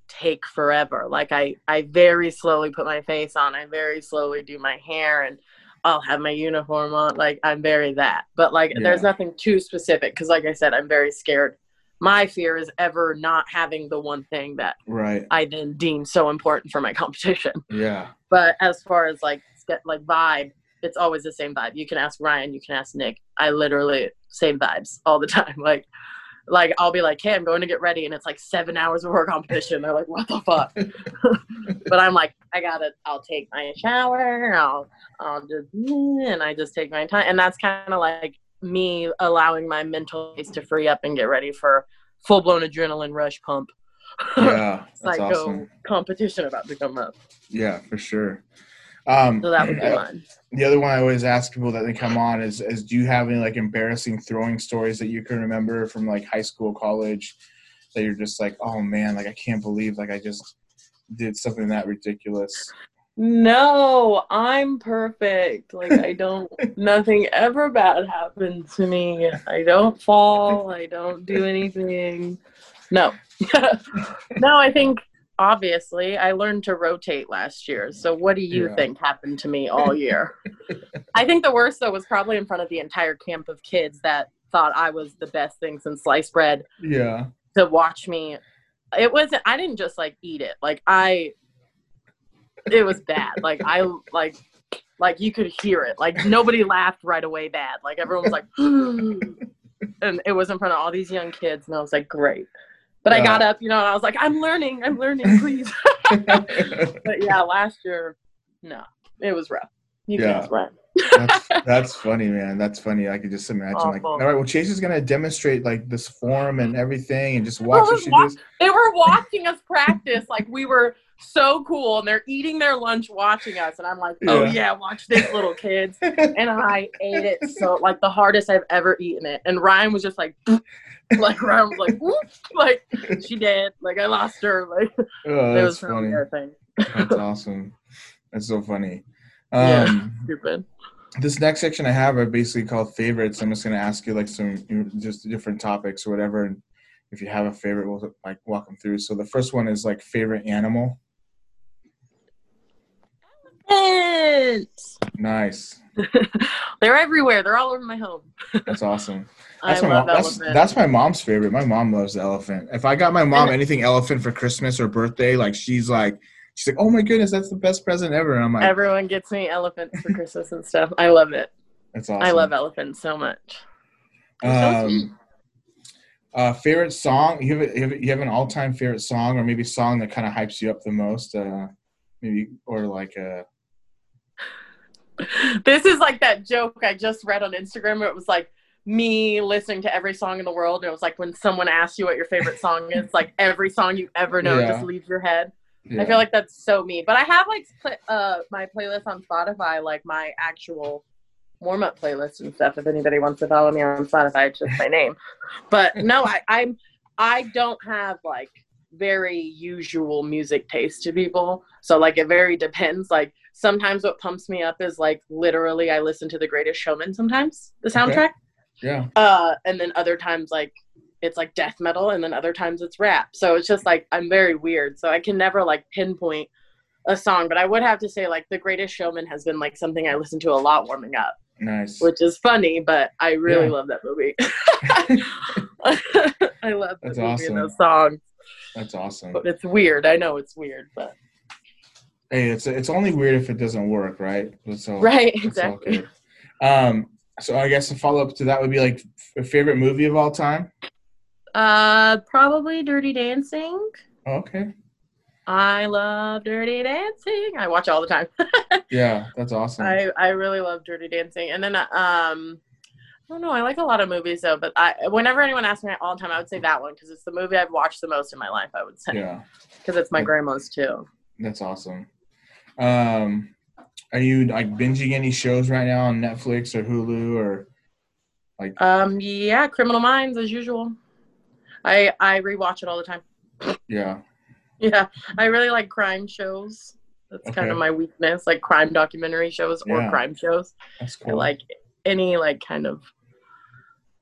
Speaker 3: take forever. Like I, I very slowly put my face on. I very slowly do my hair and I'll have my uniform on. Like I'm very that. But like yeah. there's nothing too specific because like I said, I'm very scared. My fear is ever not having the one thing that
Speaker 2: right
Speaker 3: I then deem so important for my competition. (laughs)
Speaker 2: Yeah.
Speaker 3: But as far as like like vibe, it's always the same vibe. You can ask Ryan, you can ask Nick. I literally same vibes all the (laughs) time. Like like I'll be like, hey, I'm going to get ready, and it's like seven hours before competition. They're like, what the fuck? (laughs) but I'm like, I gotta. I'll take my shower. I'll I'll just and I just take my time, and that's kind of like me allowing my mental space to free up and get ready for full blown adrenaline rush pump.
Speaker 2: Yeah, (laughs) psycho awesome.
Speaker 3: competition about to come up.
Speaker 2: Yeah, for sure. Um,
Speaker 3: so that would be mine.
Speaker 2: The other one I always ask people that they come on is, is do you have any like embarrassing throwing stories that you can remember from like high school, college, that you're just like, oh man, like I can't believe like I just did something that ridiculous.
Speaker 3: No, I'm perfect. Like I don't (laughs) nothing ever bad happened to me. I don't fall, I don't do anything. No. (laughs) no, I think obviously i learned to rotate last year. So what do you yeah. think happened to me all year? (laughs) I think the worst though was probably in front of the entire camp of kids that thought i was the best thing since sliced bread
Speaker 2: yeah.
Speaker 3: to watch me. It wasn't i didn't just like eat it. Like i it was bad. Like i like like you could hear it. Like nobody laughed right away bad. Like everyone was like (gasps) and it was in front of all these young kids and i was like great but I got up, you know, and I was like, I'm learning, I'm learning, please. (laughs) but yeah, last year, no, it was rough. You yeah.
Speaker 2: that's, (laughs) that's, funny, man. That's funny. I could just imagine, Awful. like, all right, well, Chase is gonna demonstrate like this form and everything, and just watch what she does.
Speaker 3: They were watching us practice, like we were so cool, and they're eating their lunch watching us, and I'm like, oh yeah, yeah watch this, little kids, (laughs) and I ate it so like the hardest I've ever eaten it, and Ryan was just like. (laughs) like Ryan was like, Whoop! like she did, like I lost her, like (laughs)
Speaker 2: oh, it was funny. thing. that's awesome. That's so funny. Um,
Speaker 3: yeah, stupid.
Speaker 2: This next section I have are basically called favorites. I'm just gonna ask you like some you know, just different topics or whatever, and if you have a favorite, we'll like walk them through. So the first one is like favorite animal.
Speaker 3: Elephants.
Speaker 2: Nice. (laughs)
Speaker 3: They're everywhere. They're all over my home.
Speaker 2: That's awesome. (laughs) That's I my mom, that's, that's my mom's favorite. My mom loves the elephant. If I got my mom anything elephant for Christmas or birthday, like she's like she's like, "Oh my goodness, that's the best present ever." And I'm like,
Speaker 3: everyone gets me elephants for Christmas and stuff. I love it.
Speaker 2: That's awesome.
Speaker 3: I love elephants so much.
Speaker 2: Um, Uh, favorite song? You have, a, you have, you have an all time favorite song, or maybe song that kind of hypes you up the most? Uh, maybe or like a.
Speaker 3: this is like that joke I just read on Instagram. Where it was like me listening to every song in the world. And it was like when someone asks you what your favorite song is, (laughs) like every song you ever know
Speaker 2: Yeah.
Speaker 3: just leaves your head.
Speaker 2: Yeah.
Speaker 3: I feel like that's so me. But I have like pl- uh my playlist on Spotify, like my actual warm up playlist and stuff. If anybody wants to follow me on Spotify, it's just my name. But (laughs) no, I, I'm I don't have like very usual music taste to people. So like it very depends. Like sometimes what pumps me up is like literally I listen to The Greatest Showman sometimes, the
Speaker 2: Okay.
Speaker 3: soundtrack.
Speaker 2: yeah.
Speaker 3: Uh and then other times like it's like death metal and then other times it's rap. So it's just like I'm very weird. So I can never like pinpoint a song, but I would have to say like The Greatest Showman has been like something I listen to a lot warming up,
Speaker 2: Nice.
Speaker 3: which is funny, but I really
Speaker 2: Yeah.
Speaker 3: love that movie. (laughs) (laughs) I love
Speaker 2: That's
Speaker 3: the movie
Speaker 2: awesome.
Speaker 3: and those songs.
Speaker 2: That's awesome.
Speaker 3: But it's weird. I know it's weird, but
Speaker 2: Hey, it's it's only weird if it doesn't work, right? All.
Speaker 3: right, exactly.
Speaker 2: Um, so I guess a follow up to that would be like a favorite movie of all time.
Speaker 3: Uh probably Dirty Dancing.
Speaker 2: Okay.
Speaker 3: I love Dirty Dancing. I watch it all the time. (laughs)
Speaker 2: Yeah, that's awesome.
Speaker 3: I I really love Dirty Dancing, and then um, I don't know. I like a lot of movies though, but I whenever anyone asks me all the time, I would say that one because it's the movie I've watched the most in my life. I would say
Speaker 2: yeah, (laughs)
Speaker 3: because it's my grandma's too.
Speaker 2: that's awesome. Um, are you like binging any shows right now on Netflix or Hulu or like?
Speaker 3: Um, yeah, Criminal Minds as usual. I I rewatch it all the time.
Speaker 2: Yeah, (laughs)
Speaker 3: Yeah, I really like crime shows. That's kind of my weakness, like crime documentary shows or
Speaker 2: Yeah.
Speaker 3: crime shows.
Speaker 2: that's
Speaker 3: I
Speaker 2: cool.
Speaker 3: like any like kind of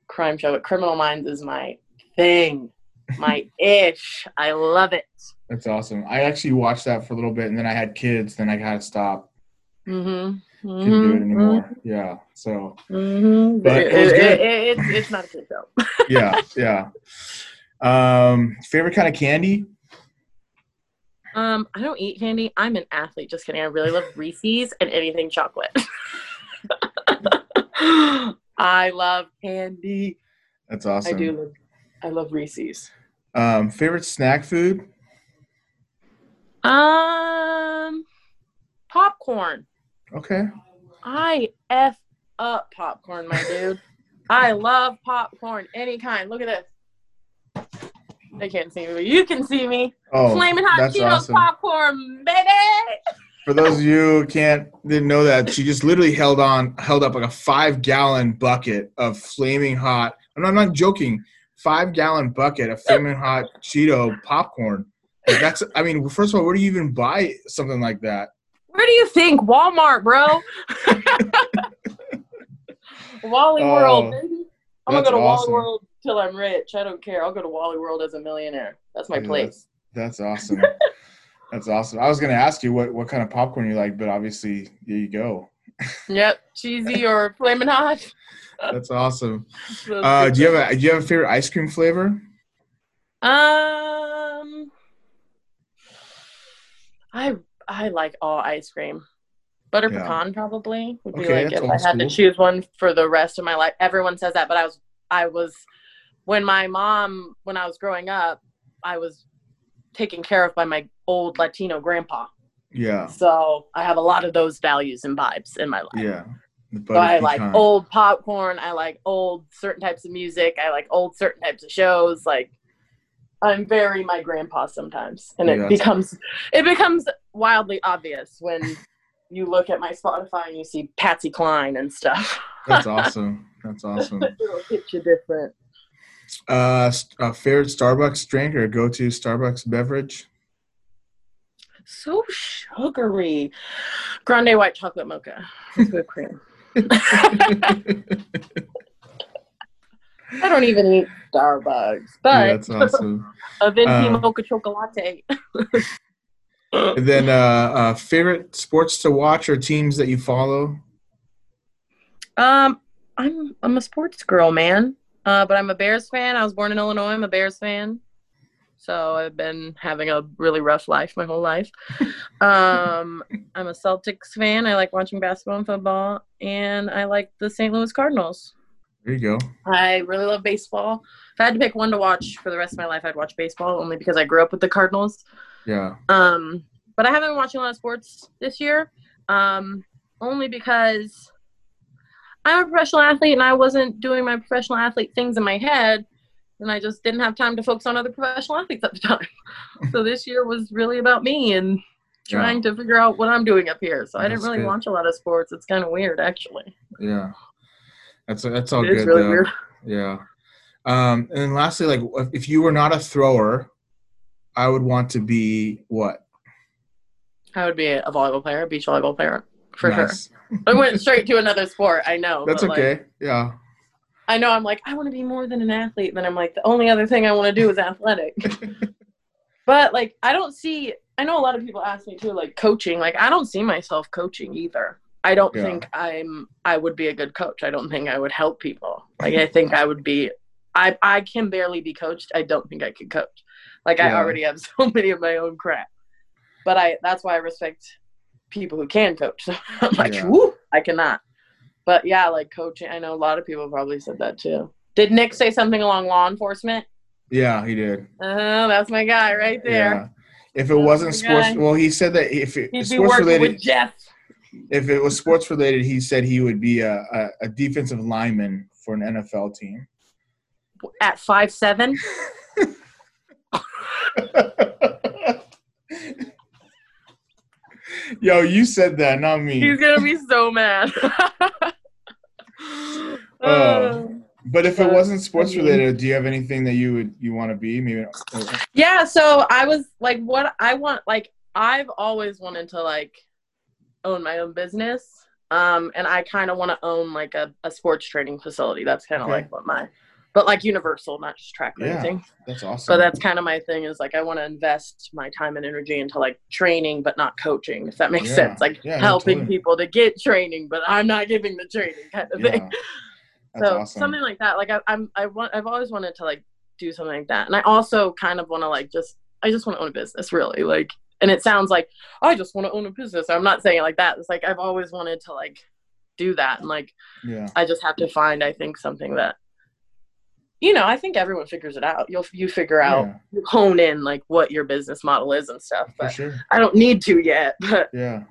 Speaker 3: crime show. But Criminal Minds is my thing, my (laughs) ish. I love it.
Speaker 2: That's awesome. I actually watched that for a little bit, and then I had kids. Then I had to stop.
Speaker 3: Mm-hmm.
Speaker 2: Couldn't do it anymore. Yeah. So
Speaker 3: Mm-hmm.
Speaker 2: But
Speaker 3: it,
Speaker 2: it was
Speaker 3: it-
Speaker 2: good.
Speaker 3: it- it's, it's not a good show. (laughs)
Speaker 2: yeah, yeah. Um, favorite kind of candy?
Speaker 3: Um, I don't eat candy. I'm an athlete. Just kidding. I really love Reese's and anything chocolate. (laughs) I love candy.
Speaker 2: That's awesome.
Speaker 3: I do. Love, I love Reese's.
Speaker 2: Um, favorite snack food?
Speaker 3: Um, popcorn.
Speaker 2: Okay.
Speaker 3: I f up popcorn, my dude. I love popcorn, any kind. Look at this. They can't see me, but you can see me.
Speaker 2: Oh,
Speaker 3: Flaming hot Cheetos
Speaker 2: awesome.
Speaker 3: popcorn, baby.
Speaker 2: For those of you who can't didn't know that, she just literally held on, held up like a five gallon bucket of flaming hot. And I'm not joking. Five gallon bucket of flaming hot Cheeto popcorn. Like that's. I mean, first of all, where do you even buy something like that?
Speaker 3: Where do you think? Walmart, bro. (laughs) Wally
Speaker 2: Oh,
Speaker 3: World, baby. I'm gonna go to
Speaker 2: awesome.
Speaker 3: Wally World till I'm rich. I don't care. I'll go to Wally World as a millionaire. That's my
Speaker 2: Yeah,
Speaker 3: place.
Speaker 2: That's, that's awesome. (laughs) that's awesome. I was gonna ask you what what kind of popcorn you like, but obviously there you go. (laughs)
Speaker 3: Yep, cheesy or flaming hot.
Speaker 2: That's awesome. Uh, do you have a do you have a favorite ice cream flavor?
Speaker 3: Um, I I like all ice cream. Butter
Speaker 2: Yeah.
Speaker 3: pecan probably would be
Speaker 2: Okay,
Speaker 3: like if I had to choose one for the rest of my life. Everyone says that, but I was I was when my mom when I was growing up, I was taken care of by my old Latino grandpa.
Speaker 2: Yeah,
Speaker 3: So I have a lot of those values and vibes in my life.
Speaker 2: yeah.
Speaker 3: So I like
Speaker 2: pecan.
Speaker 3: old popcorn. I like old certain types of music. I like old certain types of shows. Like I'm very my grandpa sometimes, and it becomes it becomes wildly obvious when you look at my Spotify and you see Patsy Cline and stuff.
Speaker 2: That's (laughs) awesome. That's awesome.
Speaker 3: It'll hit you different.
Speaker 2: Uh, a favorite Starbucks drink or go to Starbucks beverage?
Speaker 3: So sugary. Grande white chocolate mocha with whipped cream. (laughs) (laughs) I don't even eat Starbucks, but
Speaker 2: yeah, that's awesome. (laughs)
Speaker 3: a venti
Speaker 2: Um,
Speaker 3: mocha chocolate. (laughs)
Speaker 2: And then, uh, uh, favorite sports to watch or teams that you follow?
Speaker 3: Um, I'm I'm a sports girl, man. Uh, but I'm a Bears fan. I was born in Illinois. I'm a Bears fan. So I've been having a really rough life my whole life. (laughs) um, I'm a Celtics fan. I like watching basketball and football, and I like the St. Louis Cardinals.
Speaker 2: There you go.
Speaker 3: I really love baseball. If I had to pick one to watch for the rest of my life, I'd watch baseball only because I grew up with the Cardinals.
Speaker 2: Yeah.
Speaker 3: Um, but I haven't been watching a lot of sports this year, um, only because I'm a professional athlete and I wasn't doing my professional athlete things in my head, and I just didn't have time to focus on other professional athletes at the time. (laughs) so this year was really about me and trying yeah. to figure out what I'm doing up here. So I didn't really good. watch a lot of sports. It's kind of weird, actually.
Speaker 2: Yeah, that's that's all it good. Really though. Weird. Yeah. Um, and then lastly, like if you were not a thrower, I would want to be what?
Speaker 3: I would be a volleyball player, a beach volleyball player, for nice. sure. I went straight to another sport. I know.
Speaker 2: That's okay. Like,
Speaker 3: yeah. I know. I'm like, I want to be more than an athlete. And then I'm like, the only other thing I want to do is athletic. (laughs) but like, I don't see. I know a lot of people ask me too, like coaching. Like, I don't see myself coaching either. I don't yeah. think I'm. I would be a good coach. I don't think I would help people. Like, I (laughs) think I would be. I I can barely be coached. I don't think I could coach. Like, yeah. I already have (laughs) so many of my own crap but I that's why I respect people who can coach. So (laughs) I'm like, yeah. whoo, I cannot. But yeah, like coaching, I know a lot of people probably said that too. Did Nick say something along law enforcement?
Speaker 2: Yeah, he did.
Speaker 3: Oh, that's my guy right there. Yeah.
Speaker 2: If it that's wasn't sports, guy. well, he said that if it sports related, if it was sports related, he said he would be a, a, a defensive lineman for an NFL team.
Speaker 3: At five seven. (laughs)
Speaker 2: Yo, you said that, not me.
Speaker 3: He's gonna be so mad.
Speaker 2: uh, (laughs) (sighs) but if it wasn't sports related, do you have anything that you would you want to be? Maybe.
Speaker 3: Yeah. So I was like, what I want, like, I've always wanted to like own my own business, um, and I kind of want to own like a, a sports training facility. That's kind of okay. like what my but like universal, not just track or
Speaker 2: yeah,
Speaker 3: anything.
Speaker 2: That's awesome.
Speaker 3: But that's kind of my thing is like I want to invest my time and energy into like training, but not coaching. If that makes yeah. sense, like yeah, helping totally. people to get training, but I'm not giving the training kind of thing. (laughs) so awesome. something like that. Like I, I'm, I want, I've always wanted to like do something like that, and I also kind of want to like just, I just want to own a business, really. Like, and it sounds like I just want to own a business. I'm not saying it like that. It's like I've always wanted to like do that, and like,
Speaker 2: yeah,
Speaker 3: I just have to find, I think, something that you know, I think everyone figures it out. You'll you figure out, yeah. you hone in like what your business model is and stuff. But
Speaker 2: sure.
Speaker 3: I don't need to yet. (laughs) But
Speaker 2: yeah,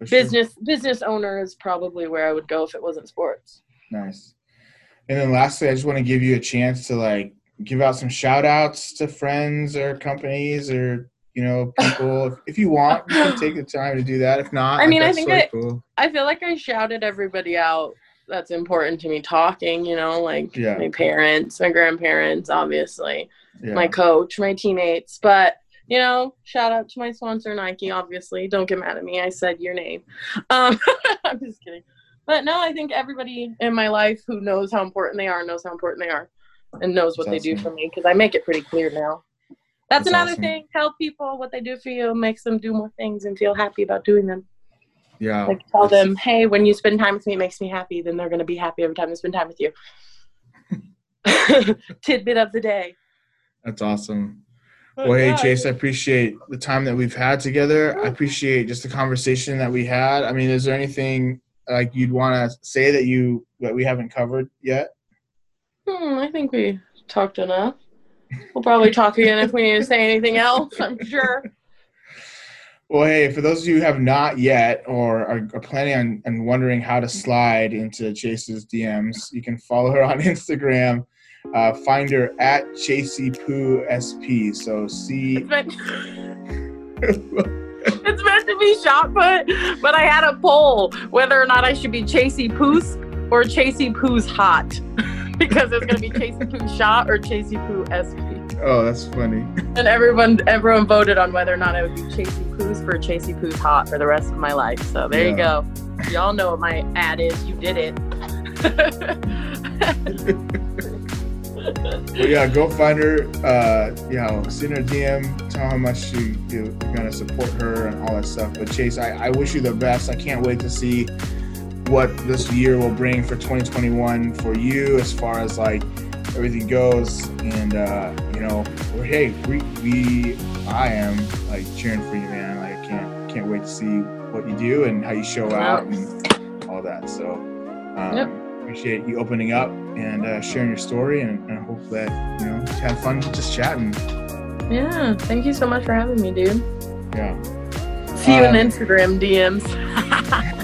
Speaker 3: business sure. business owner is probably where I would go if it wasn't sports.
Speaker 2: Nice. And then lastly, I just want to give you a chance to like give out some shout outs to friends or companies or you know people if, if you want you can take the time to do that if not
Speaker 3: i mean i think I, cool. I feel like i shouted everybody out that's important to me talking you know like yeah. my parents my grandparents obviously yeah. my coach my teammates but you know shout out to my sponsor nike obviously don't get mad at me i said your name um, (laughs) i'm just kidding but no i think everybody in my life who knows how important they are knows how important they are and knows what that's they awesome. do for me because i make it pretty clear now that's, that's another awesome. thing Tell people what they do for you makes them do more things and feel happy about doing them
Speaker 2: yeah.
Speaker 3: Like tell them, hey, when you spend time with me, it makes me happy. Then they're going to be happy every time they spend time with you. (laughs) Tidbit of the day.
Speaker 2: That's awesome. well, hey, Chase, I appreciate the time that we've had together. I appreciate just the conversation that we had. I mean, is there anything like you'd want to say that you that we haven't covered yet?
Speaker 3: Hmm, I think we talked enough. We'll probably talk again if we need to say anything else. I'm sure.
Speaker 2: Well, hey, for those of you who have not yet or are, are planning on and wondering how to slide into Chase's DMs, you can follow her on (laughs) Instagram. Uh, find her at Chasey Poo SP. So see.
Speaker 3: It's meant, it's meant to be shot put, but I had a poll whether or not I should be Chasey Poos or Chasey Poo's hot (laughs) (laughs) because it's gonna be Chasey Poo shot or Chasey Poo SP.
Speaker 2: Oh, that's funny.
Speaker 3: And everyone everyone voted on whether or not I would be Chasey Poos for Chasey Poos Hot for the rest of my life. So there yeah. you go. Y'all know what my ad is. You did it. (laughs)
Speaker 2: well, yeah, go find her. Uh, you know, send her DM. Tell her how much you, you're gonna support her and all that stuff. But Chase, I, I wish you the best. I can't wait to see what this year will bring for 2021 for you as far as like everything goes. And uh, you know, hey, we, we, I am like cheering for you, man. Like, I can't can't wait to see what you do and how you show out and all that. So, um, yep. appreciate you opening up and uh, sharing your story, and, and I hope that you know you had fun just chatting.
Speaker 3: Yeah, thank you so much for having me, dude.
Speaker 2: Yeah.
Speaker 3: See you in
Speaker 2: Um,
Speaker 3: Instagram DMs. (laughs)